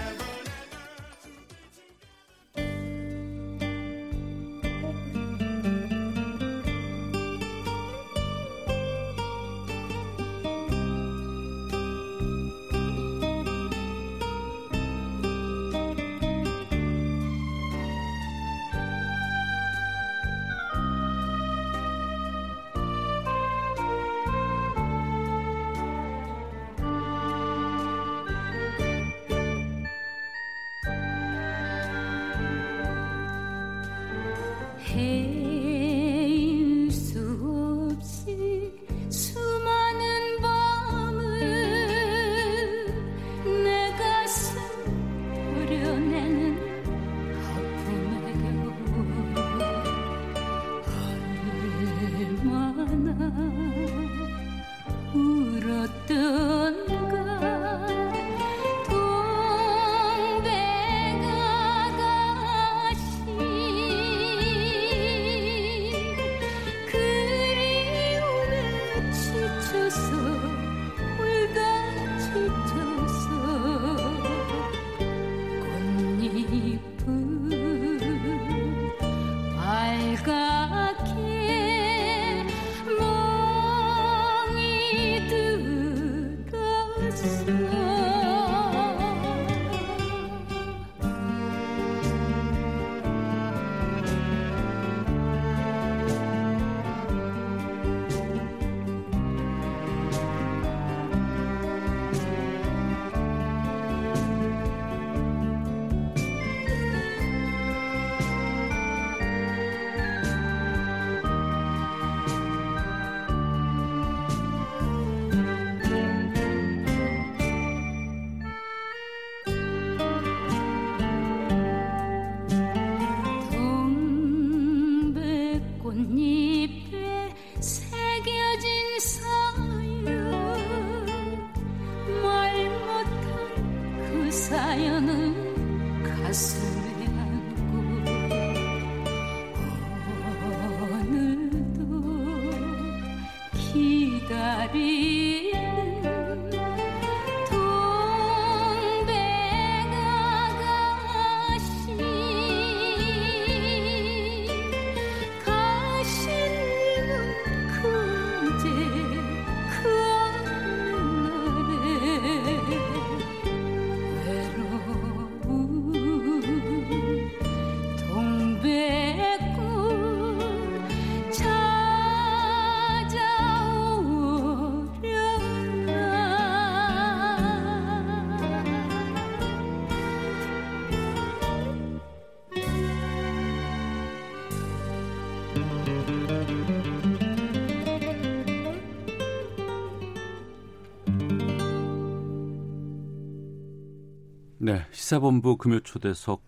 네, 시사본부 금요초대석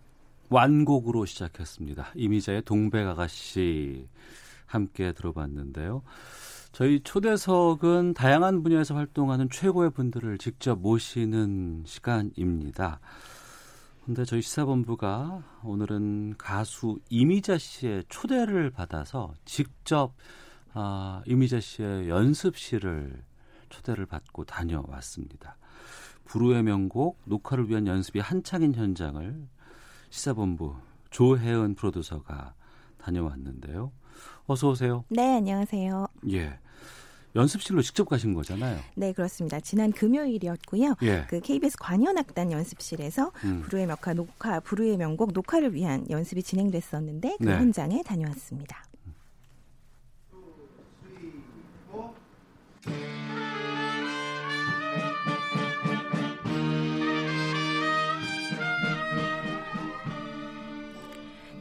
완곡으로 시작했습니다. 이미자의 동백아가씨 함께 들어봤는데요. 저희 초대석은 다양한 분야에서 활동하는 최고의 분들을 직접 모시는 시간입니다. 근데 저희 시사본부가 오늘은 가수 이미자 씨의 초대를 받아서 직접 아, 이미자 씨의 연습실을 초대를 받고 다녀왔습니다. 불후의 명곡 녹화를 위한 연습이 한창인 현장을 시사본부 조혜은 프로듀서가 다녀왔는데요. 어서 오세요. 네, 안녕하세요. 예. 연습실로 직접 가신 거잖아요. 네, 그렇습니다. 지난 금요일이었고요. 예. 그 KBS 관현악단 연습실에서 음. 불후의 명곡 녹화, 불후의 명곡 녹화를 위한 연습이 진행됐었는데 그 네. 현장에 다녀왔습니다.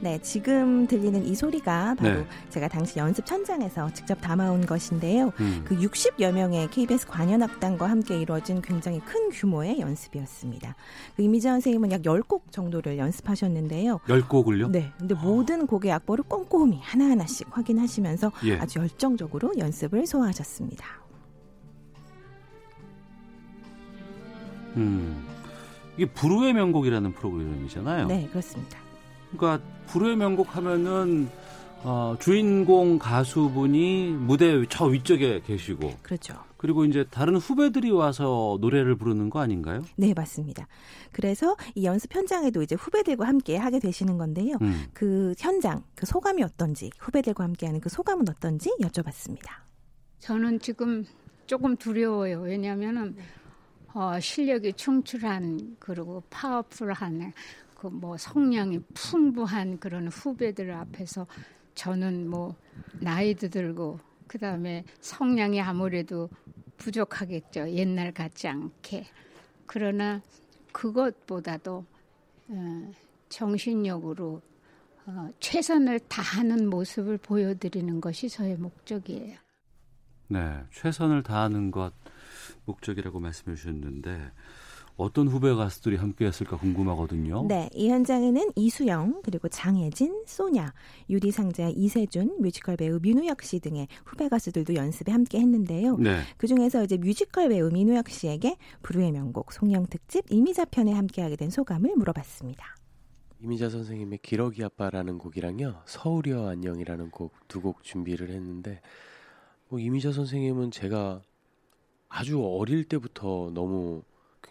네, 지금 들리는 이 소리가 바로 네. 제가 당시 연습 현장에서 직접 담아온 것인데요. 음. 그 60여 명의 KBS 관현악단과 함께 이루어진 굉장히 큰 규모의 연습이었습니다. 그 이미자 선생님은 약 10곡 정도를 연습하셨는데요. 열 곡을요? 네. 근데 모든 곡의 악보를 꼼꼼히 하나하나씩 확인하시면서 예. 아주 열정적으로 연습을 소화하셨습니다. 음. 이게 불후의 명곡이라는 프로그램이잖아요. 네, 그렇습니다. 그러니까 불후의 명곡 하면은 어, 주인공 가수분이 무대 저 위쪽에 계시고 그렇죠. 그리고 이제 다른 후배들이 와서 노래를 부르는 거 아닌가요? 네, 맞습니다. 그래서 이 연습 현장에도 이제 후배들과 함께 하게 되시는 건데요. 음. 그 현장, 그 소감이 어떤지, 후배들과 함께 하는 그 소감은 어떤지 여쭤봤습니다. 저는 지금 조금 두려워요. 왜냐하면은 어, 실력이 충출한 그리고 파워풀한 그 뭐 성량이 풍부한 그런 후배들 앞에서 저는 뭐 나이도 들고 그 다음에 성량이 아무래도 부족하겠죠. 옛날 같지 않게. 그러나 그것보다도 어, 정신력으로 어, 최선을 다하는 모습을 보여드리는 것이 저의 목적이에요. 네, 최선을 다하는 것 목적이라고 말씀해 주셨는데 어떤 후배 가수들이 함께했을까 궁금하거든요. 네, 이 현장에는 이수영, 그리고 장혜진, 소냐, 유리상자 이세준, 뮤지컬 배우 민우혁 씨 등의 후배 가수들도 연습에 함께 했는데요. 네. 그 중에서 이제 뮤지컬 배우 민우혁 씨에게 불후의 명곡 송영 특집 이미자 편에 함께하게 된 소감을 물어봤습니다. 이미자 선생님의 기러기 아빠라는 곡이랑요 서울이여 안녕이라는 곡 두 곡 준비를 했는데 뭐 이미자 선생님은 제가 아주 어릴 때부터 너무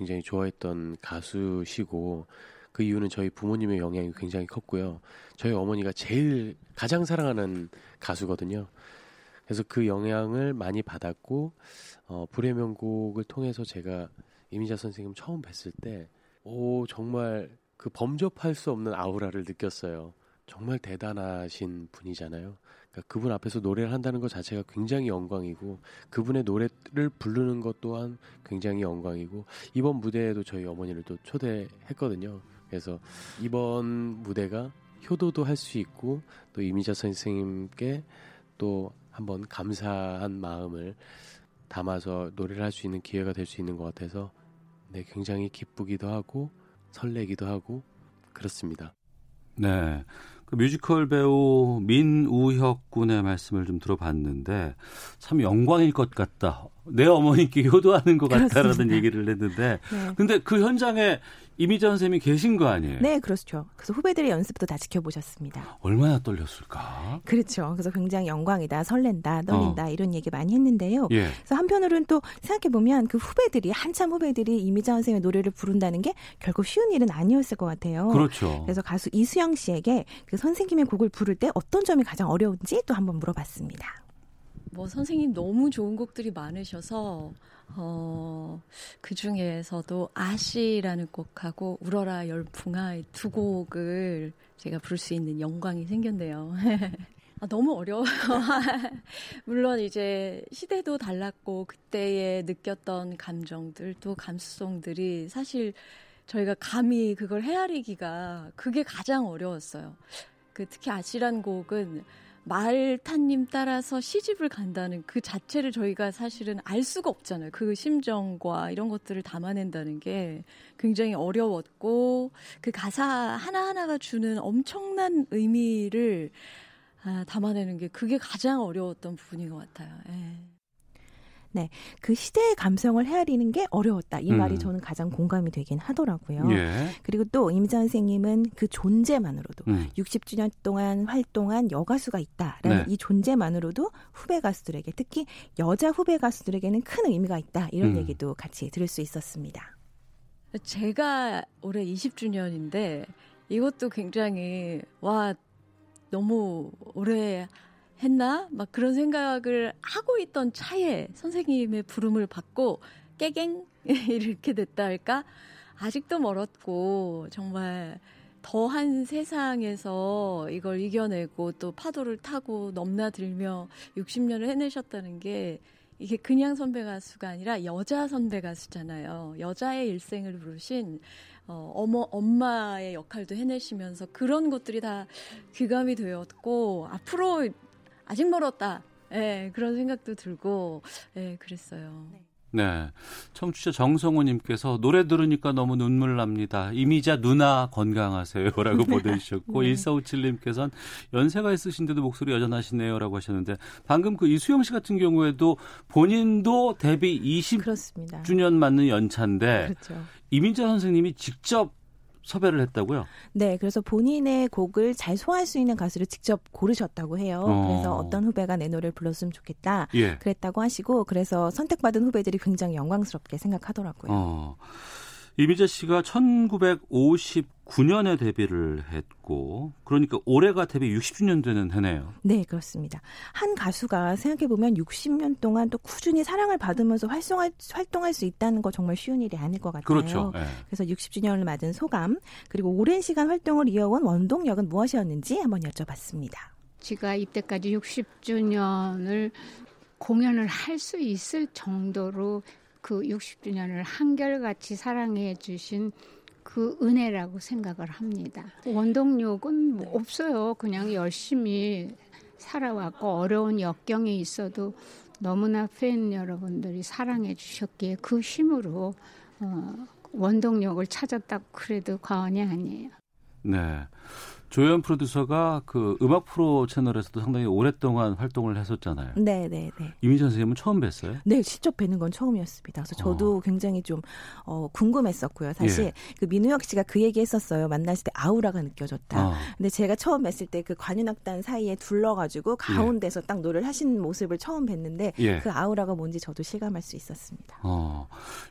굉장히 좋아했던 가수시고 그 이유는 저희 부모님의 영향이 굉장히 컸고요 저희 어머니가 제일 가장 사랑하는 가수거든요 그래서 그 영향을 많이 받았고 어, 불의 명곡을 통해서 제가 이미자 선생님 처음 뵀을 때 오 정말 그 범접할 수 없는 아우라를 느꼈어요. 정말 대단하신 분이잖아요. 그러니까 그분 앞에서 노래를 한다는 것 자체가 굉장히 영광이고 그분의 노래를 부르는 것 또한 굉장히 영광이고 이번 무대에도 저희 어머니를 또 초대했거든요. 그래서 이번 무대가 효도도 할 수 있고 또 이미자 선생님께 또 한번 감사한 마음을 담아서 노래를 할 수 있는 기회가 될 수 있는 것 같아서 네 굉장히 기쁘기도 하고 설레기도 하고 그렇습니다. 네. 그 뮤지컬 배우 민우혁 군의 말씀을 좀 들어봤는데 참 영광일 것 같다. 내 어머니께 효도하는 것 같다라는 그렇습니다. 얘기를 했는데 네. 근데 그 현장에 이미자 선생님이 계신 거 아니에요? 네, 그렇죠. 그래서 후배들의 연습도 다 지켜보셨습니다. 얼마나 떨렸을까? 그렇죠. 그래서 굉장히 영광이다, 설렌다, 떨린다 어. 이런 얘기 많이 했는데요. 예. 그래서 한편으로는 또 생각해 보면 그 후배들이 한참 후배들이 이미자 선생님의 노래를 부른다는 게 결국 쉬운 일은 아니었을 것 같아요. 그렇죠. 그래서 가수 이수영 씨에게 그 선생님의 곡을 부를 때 어떤 점이 가장 어려운지 또 한번 물어봤습니다. 뭐 선생님 너무 좋은 곡들이 많으셔서 어, 그 중에서도 아시라는 곡하고 울어라 열풍아 이두 곡을 제가 부를 수 있는 영광이 생겼네요. 아, 너무 어려워요. 물론 이제 시대도 달랐고 그때에 느꼈던 감정들 또 감수성들이 사실 저희가 감히 그걸 헤아리기가 그게 가장 어려웠어요. 그 특히 아시란 곡은 말타님 따라서 시집을 간다는 그 자체를 저희가 사실은 알 수가 없잖아요. 그 심정과 이런 것들을 담아낸다는 게 굉장히 어려웠고 그 가사 하나하나가 주는 엄청난 의미를 아, 담아내는 게 그게 가장 어려웠던 부분인 것 같아요. 예. 네, 그 시대의 감성을 헤아리는 게 어려웠다. 이 말이 음. 저는 가장 공감이 되긴 하더라고요. 예. 그리고 또 임자 선생님은 그 존재만으로도 음. 60주년 동안 활동한 여가수가 있다라는 네. 이 존재만으로도 후배 가수들에게 특히 여자 후배 가수들에게는 큰 의미가 있다 이런 음. 얘기도 같이 들을 수 있었습니다. 제가 올해 20주년인데 이것도 굉장히 와 너무 오래 했나 막 그런 생각을 하고 있던 차에 선생님의 부름을 받고 깨갱 이렇게 됐다 할까 아직도 멀었고 정말 더한 세상에서 이걸 이겨내고 또 파도를 타고 넘나들며 60년을 해내셨다는 게 이게 그냥 선배 가수가 아니라 여자 선배 가수잖아요. 여자의 일생을 부르신 어, 어머 엄마의 역할도 해내시면서 그런 것들이 다 귀감이 되었고 앞으로 아직 멀었다. 예, 그런 생각도 들고 예, 그랬어요. 네. 청취자 정성호님께서 노래 들으니까 너무 눈물 납니다. 이미자 누나 건강하세요 라고 보내주셨고 네. 1457님께서는 연세가 있으신데도 목소리 여전하시네요 라고 하셨는데 방금 그 이수영 씨 같은 경우에도 본인도 데뷔 20주년 그렇습니다. 맞는 연차인데 그렇죠. 이민자 선생님이 직접 섭외를 했다고요? 네, 그래서 본인의 곡을 잘 소화할 수 있는 가수를 직접 고르셨다고 해요. 어. 그래서 어떤 후배가 내 노래를 불렀으면 좋겠다. 예. 그랬다고 하시고 그래서 선택받은 후배들이 굉장히 영광스럽게 생각하더라고요. 어. 이미자 씨가 1959년에 데뷔를 했고 그러니까 올해가 데뷔 60주년 되는 해네요. 네, 그렇습니다. 한 가수가 생각해 보면 60년 동안 또 꾸준히 사랑을 받으면서 활성할, 활동할 수 있다는 거 정말 쉬운 일이 아닐 것 같아요. 그렇죠. 예. 그래서 60주년을 맞은 소감, 그리고 오랜 시간 활동을 이어온 원동력은 무엇이었는지 한번 여쭤봤습니다. 제가 입대까지 60주년을 공연을 할 수 있을 정도로 그 60주년을 한결같이 사랑해 주신 그 은혜라고 생각을 합니다. 원동력은 뭐 없어요. 그냥 열심히 살아왔고 어려운 역경이 있어도 너무나 팬 여러분들이 사랑해 주셨기에 그 힘으로 어, 원동력을 찾았다고 그래도 과언이 아니에요. 네. 조연 프로듀서가 그 음악 프로 채널에서도 상당히 오랫동안 활동을 했었잖아요. 네, 네, 네. 이민자 선생님은 처음 뵀어요? 네, 직접 뵈는 건 처음이었습니다. 그래서 저도 굉장히 좀 어, 궁금했었고요. 사실 예. 그 민우혁 씨가 그 얘기했었어요. 만났을 때 아우라가 느껴졌다. 어. 근데 제가 처음 뵀을 때 그 관윤악단 사이에 둘러가지고 가운데서 딱 노래를 하신 모습을 처음 뵀는데 예. 그 아우라가 뭔지 저도 실감할 수 있었습니다. 어,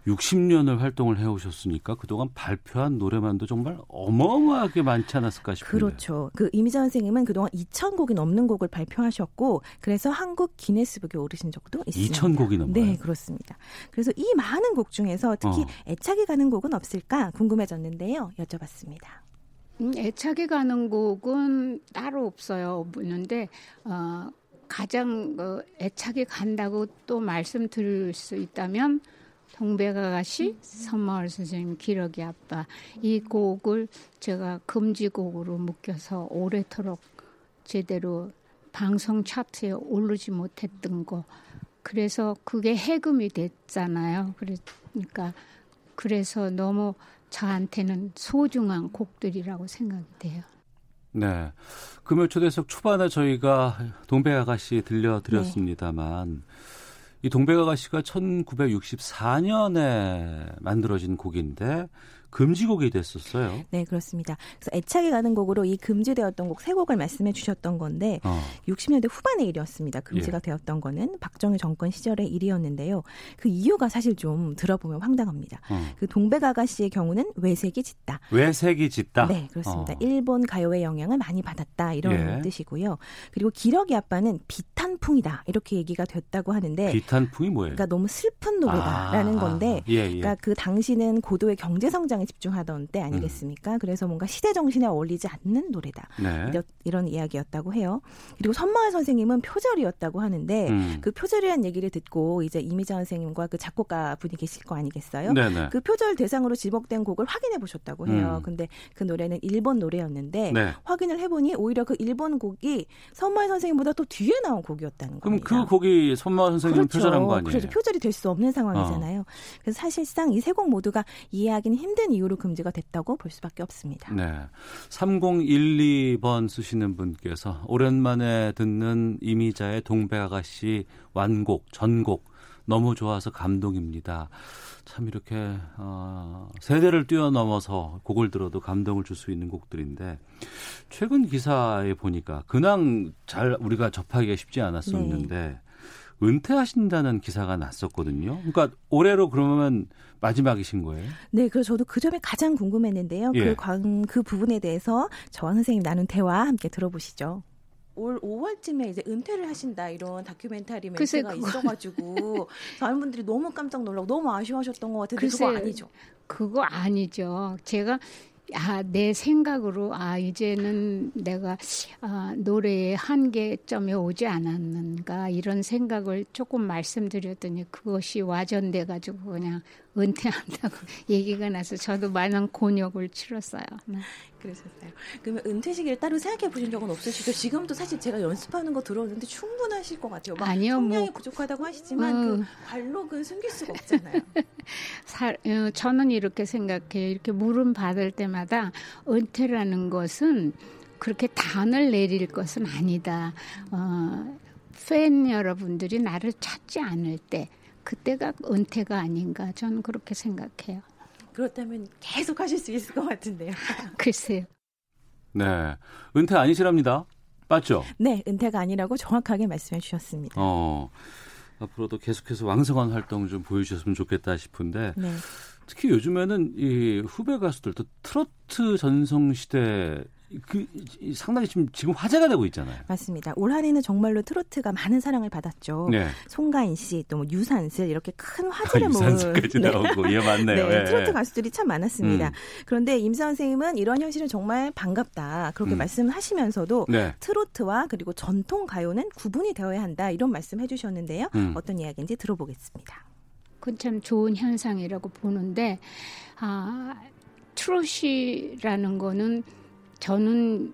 60년을 활동을 해오셨으니까 그동안 발표한 노래만도 정말 어마어마하게 많지 않았을까 싶은데. 그렇죠. 그 이미자 선생님은 그동안 2,000곡이 넘는 곡을 발표하셨고 그래서 한국 기네스북에 오르신 적도 있습니다. 2,000곡이 넘어요? 네, 그렇습니다. 그래서 이 많은 곡 중에서 특히 어. 애착이 가는 곡은 없을까 궁금해졌는데요. 여쭤봤습니다. 음, 애착이 가는 곡은 따로 없어요. 없는데 어, 가장 어, 애착이 간다고 또 말씀드릴 수 있다면 동백아가씨, 선마을 선생님, 기러기 아빠 이 곡을 제가 금지곡으로 묶여서 오래도록 제대로 방송 차트에 오르지 못했던 거 그래서 그게 해금이 됐잖아요. 그러니까 그래서 너무 저한테는 소중한 곡들이라고 생각이 돼요. 네. 금요 초대석 초반에 저희가 동백 아가씨 들려드렸습니다만 이 동백 아가씨가 1964년에 만들어진 곡인데 금지곡이 됐었어요. 네, 그렇습니다. 그래서 애착이 가는 곡으로 이 금지되었던 곡 세 곡을 말씀해 주셨던 건데 어. 60년대 후반의 일이었습니다. 금지가 예. 되었던 거는 박정희 정권 시절의 일이었는데요. 그 이유가 사실 좀 들어보면 황당합니다. 어. 그 동백 아가씨의 경우는 외색이 짙다. 외색이 짙다. 네, 그렇습니다. 어. 일본 가요의 영향을 많이 받았다 이런 예. 뜻이고요. 그리고 기러기 아빠는 비탄풍이다 이렇게 얘기가 됐다고 하는데 비탄풍이 뭐예요? 그러니까 너무 슬픈 노래다라는 아, 건데 예, 예. 그러니까 그 당시는 고도의 경제 성장 에 집중하던 때 아니겠습니까? 그래서 뭔가 시대 정신에 어울리지 않는 노래다. 음. 네. 이런, 이런 이야기였다고 해요. 그리고 선마을 선생님은 표절이었다고 하는데 음. 그 표절이란 얘기를 듣고 이제 이미자 선생님과 그 작곡가 분이 계실 거 아니겠어요? 네네. 그 표절 대상으로 지목된 곡을 확인해 보셨다고 해요. 음. 근데 그 노래는 일본 노래였는데 네. 확인을 해보니 오히려 그 일본 곡이 선마을 선생님보다 또 뒤에 나온 곡이었다는 그럼 겁니다. 그 곡이 손마을 선생님 표절한 거 아니에요? 어. 그렇죠. 표절이 될 수 없는 상황이잖아요. 그래서 사실상 이 세 곡 모두가 이해하기는 힘든 이유로 금지가 됐다고 볼 수밖에 없습니다. 네. 3012번 쓰시는 분께서 오랜만에 듣는 이미자의 동백 아가씨 완곡, 전곡 너무 좋아서 감동입니다. 참 이렇게 어, 세대를 뛰어넘어서 곡을 들어도 감동을 줄 수 있는 곡들인데 최근 기사에 보니까 근황 잘 우리가 접하기가 쉽지 않았었는데 네. 은퇴하신다는 기사가 났었거든요. 그러니까 올해로 그러면 마지막이신 거예요? 네, 그래서 저도 그 점이 가장 궁금했는데요. 그 예. 그, 관, 그 부분에 대해서 저와 선생님 나눈 대화 함께 들어보시죠. 올 5월쯤에 이제 은퇴를 하신다 이런 다큐멘터리 멘트가 있어가지고 많은 분들이 너무 깜짝 놀라고 너무 아쉬워하셨던 것 같은데 글쎄, 그거 아니죠? 그거 아니죠. 제가 아, 내 생각으로 아 이제는 내가 아, 노래의 한계점에 오지 않았는가 이런 생각을 조금 말씀드렸더니 그것이 와전돼 가지고 그냥 은퇴한다고 얘기가 나서 저도 많은 곤욕을 치렀어요. 네. 그러셨어요. 그러면 은퇴 시기를 따로 생각해 보신 적은 없으시죠? 지금도 사실 제가 연습하는 거 들어오는데 충분하실 것 같아요. 아니요, 성량이 뭐, 부족하다고 하시지만 음. 그 관록은 숨길 수가 없잖아요. 사, 어, 저는 이렇게 생각해요. 이렇게 물음 받을 때마다 은퇴라는 것은 그렇게 단을 내릴 것은 아니다. 어, 팬 여러분들이 나를 찾지 않을 때 그때가 은퇴가 아닌가 저는 그렇게 생각해요. 그렇다면 계속 하실 수 있을 것 같은데요. 글쎄요. 네. 은퇴 아니시랍니다. 맞죠? 네, 은퇴가 아니라고 정확하게 말씀해 주셨습니다. 어. 앞으로도 계속해서 왕성한 활동 좀 보여주셨으면 좋겠다 싶은데 네. 특히 요즘에는 이 후배 가수들도 트로트 전성 시대 그 상당히 지금 지금 화제가 되고 있잖아요. 맞습니다. 올 한해는 정말로 트로트가 많은 사랑을 받았죠. 네. 송가인 씨, 또 뭐 유산슬 이렇게 큰 화제를 모은 유산슬까지 네. 나오고 예 맞네요. 네, 예. 트로트 가수들이 참 많았습니다. 음. 그런데 임 선생님은 이런 현실은 정말 반갑다 그렇게 음. 말씀하시면서도 네. 트로트와 그리고 전통 가요는 구분이 되어야 한다 이런 말씀해주셨는데요. 음. 어떤 이야기인지 들어보겠습니다. 그건 참 좋은 현상이라고 보는데 아, 트롯이라는 거는 저는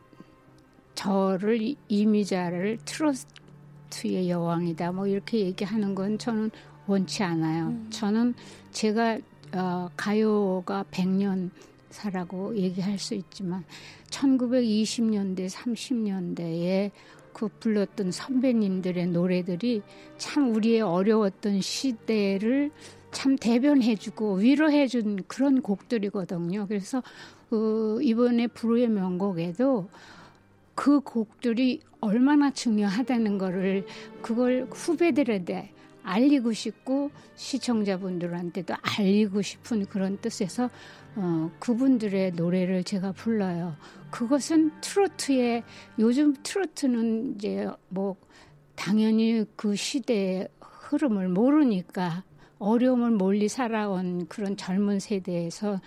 저를 이미자를 트러스트의 여왕이다 뭐 이렇게 얘기하는 건 저는 원치 않아요. 음. 저는 제가 어, 가요가 100년 사라고 얘기할 수 있지만 1920년대 30년대에 그 불렀던 선배님들의 노래들이 참 우리의 어려웠던 시대를 참 대변해주고 위로해준 그런 곡들이거든요. 그래서 그 이번에 불후의 명곡에도 그 곡들이 얼마나 중요하다는 거를 그걸 후배들에게 알리고 싶고 시청자분들한테도 알리고 싶은 그런 뜻에서 어, 그분들의 노래를 제가 불러요. 그것은 트로트의 요즘 트로트는 이제 뭐 당연히 그 시대의 흐름을 모르니까 어려움을 멀리 살아온 그런 젊은 세대에서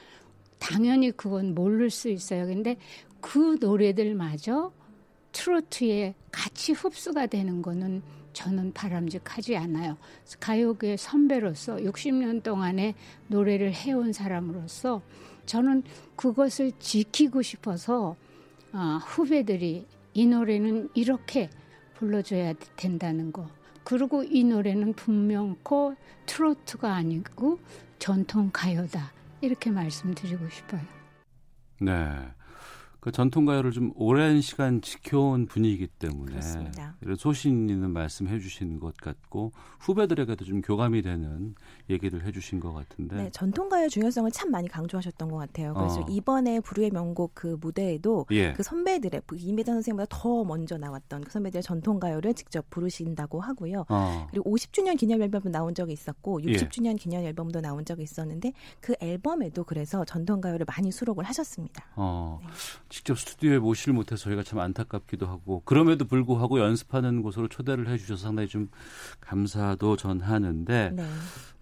당연히 그건 모를 수 있어요. 근데 그 노래들마저 트로트에 같이 흡수가 되는 거는 저는 바람직하지 않아요. 가요계 선배로서 60년 동안에 노래를 해온 사람으로서 저는 그것을 지키고 싶어서 어, 후배들이 이 노래는 이렇게 불러줘야 된다는 거. 그리고 이 노래는 분명코 트로트가 아니고 전통 가요다. 이렇게 말씀드리고 싶어요. 네. 그 전통 가요를 좀 오랜 시간 지켜온 분위기 때문에 그렇습니다. 소신 있는 말씀해 주신 것 같고 후배들에게도 좀 교감이 되는 얘기를 해 주신 것 같은데 네, 전통 가요 중요성을 참 많이 강조하셨던 것 같아요. 그래서 어. 이번에 불후의 명곡 그 무대에도 예. 그 선배들의 그 이미자 선생님보다 더 먼저 나왔던 그 선배들의 전통 가요를 직접 부르신다고 하고요. 어. 그리고 50주년 기념 앨범도 나온 적이 있었고 60주년 예. 기념 앨범도 나온 적이 있었는데 그 앨범에도 그래서 전통 가요를 많이 수록을 하셨습니다. 어. 네. 직접 스튜디오에 모시를 못해서 저희가 참 안타깝기도 하고 그럼에도 불구하고 연습하는 곳으로 초대를 해주셔서 상당히 좀 감사도 전하는데 네.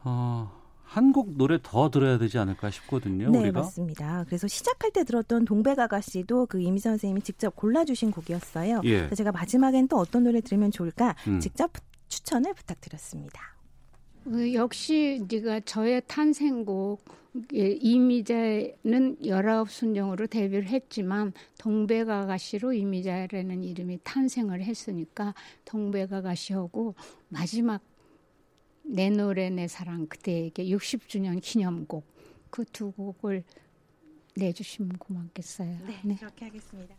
어, 한곡 노래 더 들어야 되지 않을까 싶거든요. 네, 우리가. 맞습니다. 그래서 시작할 때 들었던 동백아가씨도 그 이미 선생님이 직접 골라주신 곡이었어요. 예. 그래서 제가 마지막엔 또 어떤 노래 들으면 좋을까 음. 직접 추천을 부탁드렸습니다. 그 역시 네가 저의 탄생곡 예, 이미자는 열아홉 순정으로 데뷔를 했지만 동백아가씨로 이미자라는 이름이 탄생을 했으니까 동백아가씨하고 마지막 내 노래 내 사랑 그대에게 60주년 기념곡 그 두 곡을 내주시면 고맙겠어요. 네, 네, 그렇게 하겠습니다.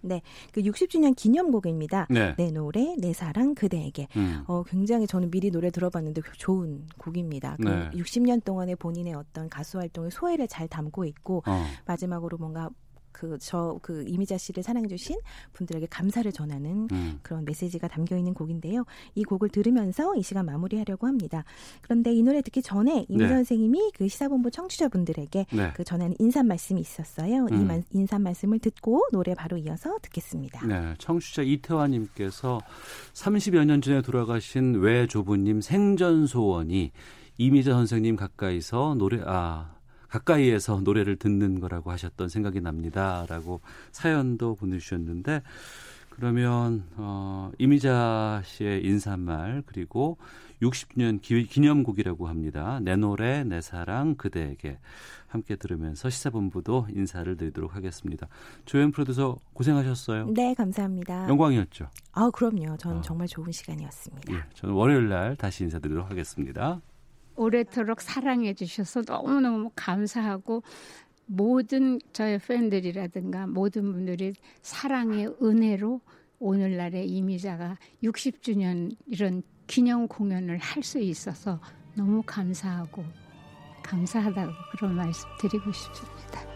네, 그 60주년 기념곡입니다. 네. 내 노래, 내 사랑 그대에게. 음. 어, 굉장히 저는 미리 노래 들어봤는데 좋은 곡입니다. 그 네. 60년 동안의 본인의 어떤 가수 활동의 소회를 잘 담고 있고 어. 마지막으로 뭔가 그 저그 그 이미자 씨를 사랑해 주신 분들에게 감사를 전하는 음. 그런 메시지가 담겨 있는 곡인데요. 이 곡을 들으면서 이 시간 마무리하려고 합니다. 그런데 이 노래 듣기 전에 이미자 네. 선생님이 그 시사본부 청취자분들에게 네. 그 전하는 인사 말씀이 있었어요. 음. 이 인사 말씀을 듣고 노래 바로 이어서 듣겠습니다. 네, 청취자 이태환님께서 30여 년 전에 돌아가신 외조부님 생전 소원이 이미자 선생님 가까이서 노래 아 가까이에서 노래를 듣는 거라고 하셨던 생각이 납니다라고 사연도 보내주셨는데 그러면 어, 이미자 씨의 인사말 그리고 60년 기, 념곡이라고 합니다. 내 노래 내 사랑 그대에게 함께 들으면서 시사본부도 인사를 드리도록 하겠습니다. 조연 프로듀서 고생하셨어요. 네, 감사합니다. 영광이었죠. 아, 그럼요. 전 어. 정말 좋은 시간이었습니다. 예, 저는 월요일 날 다시 인사드리도록 하겠습니다. 오래도록 사랑해 주셔서 너무너무 감사하고 모든 저의 팬들이라든가 모든 분들이 사랑의 은혜로 오늘날의 이미자가 60주년 이런 기념 공연을 할 수 있어서 너무 감사하고 감사하다고 그런 말씀 드리고 싶습니다.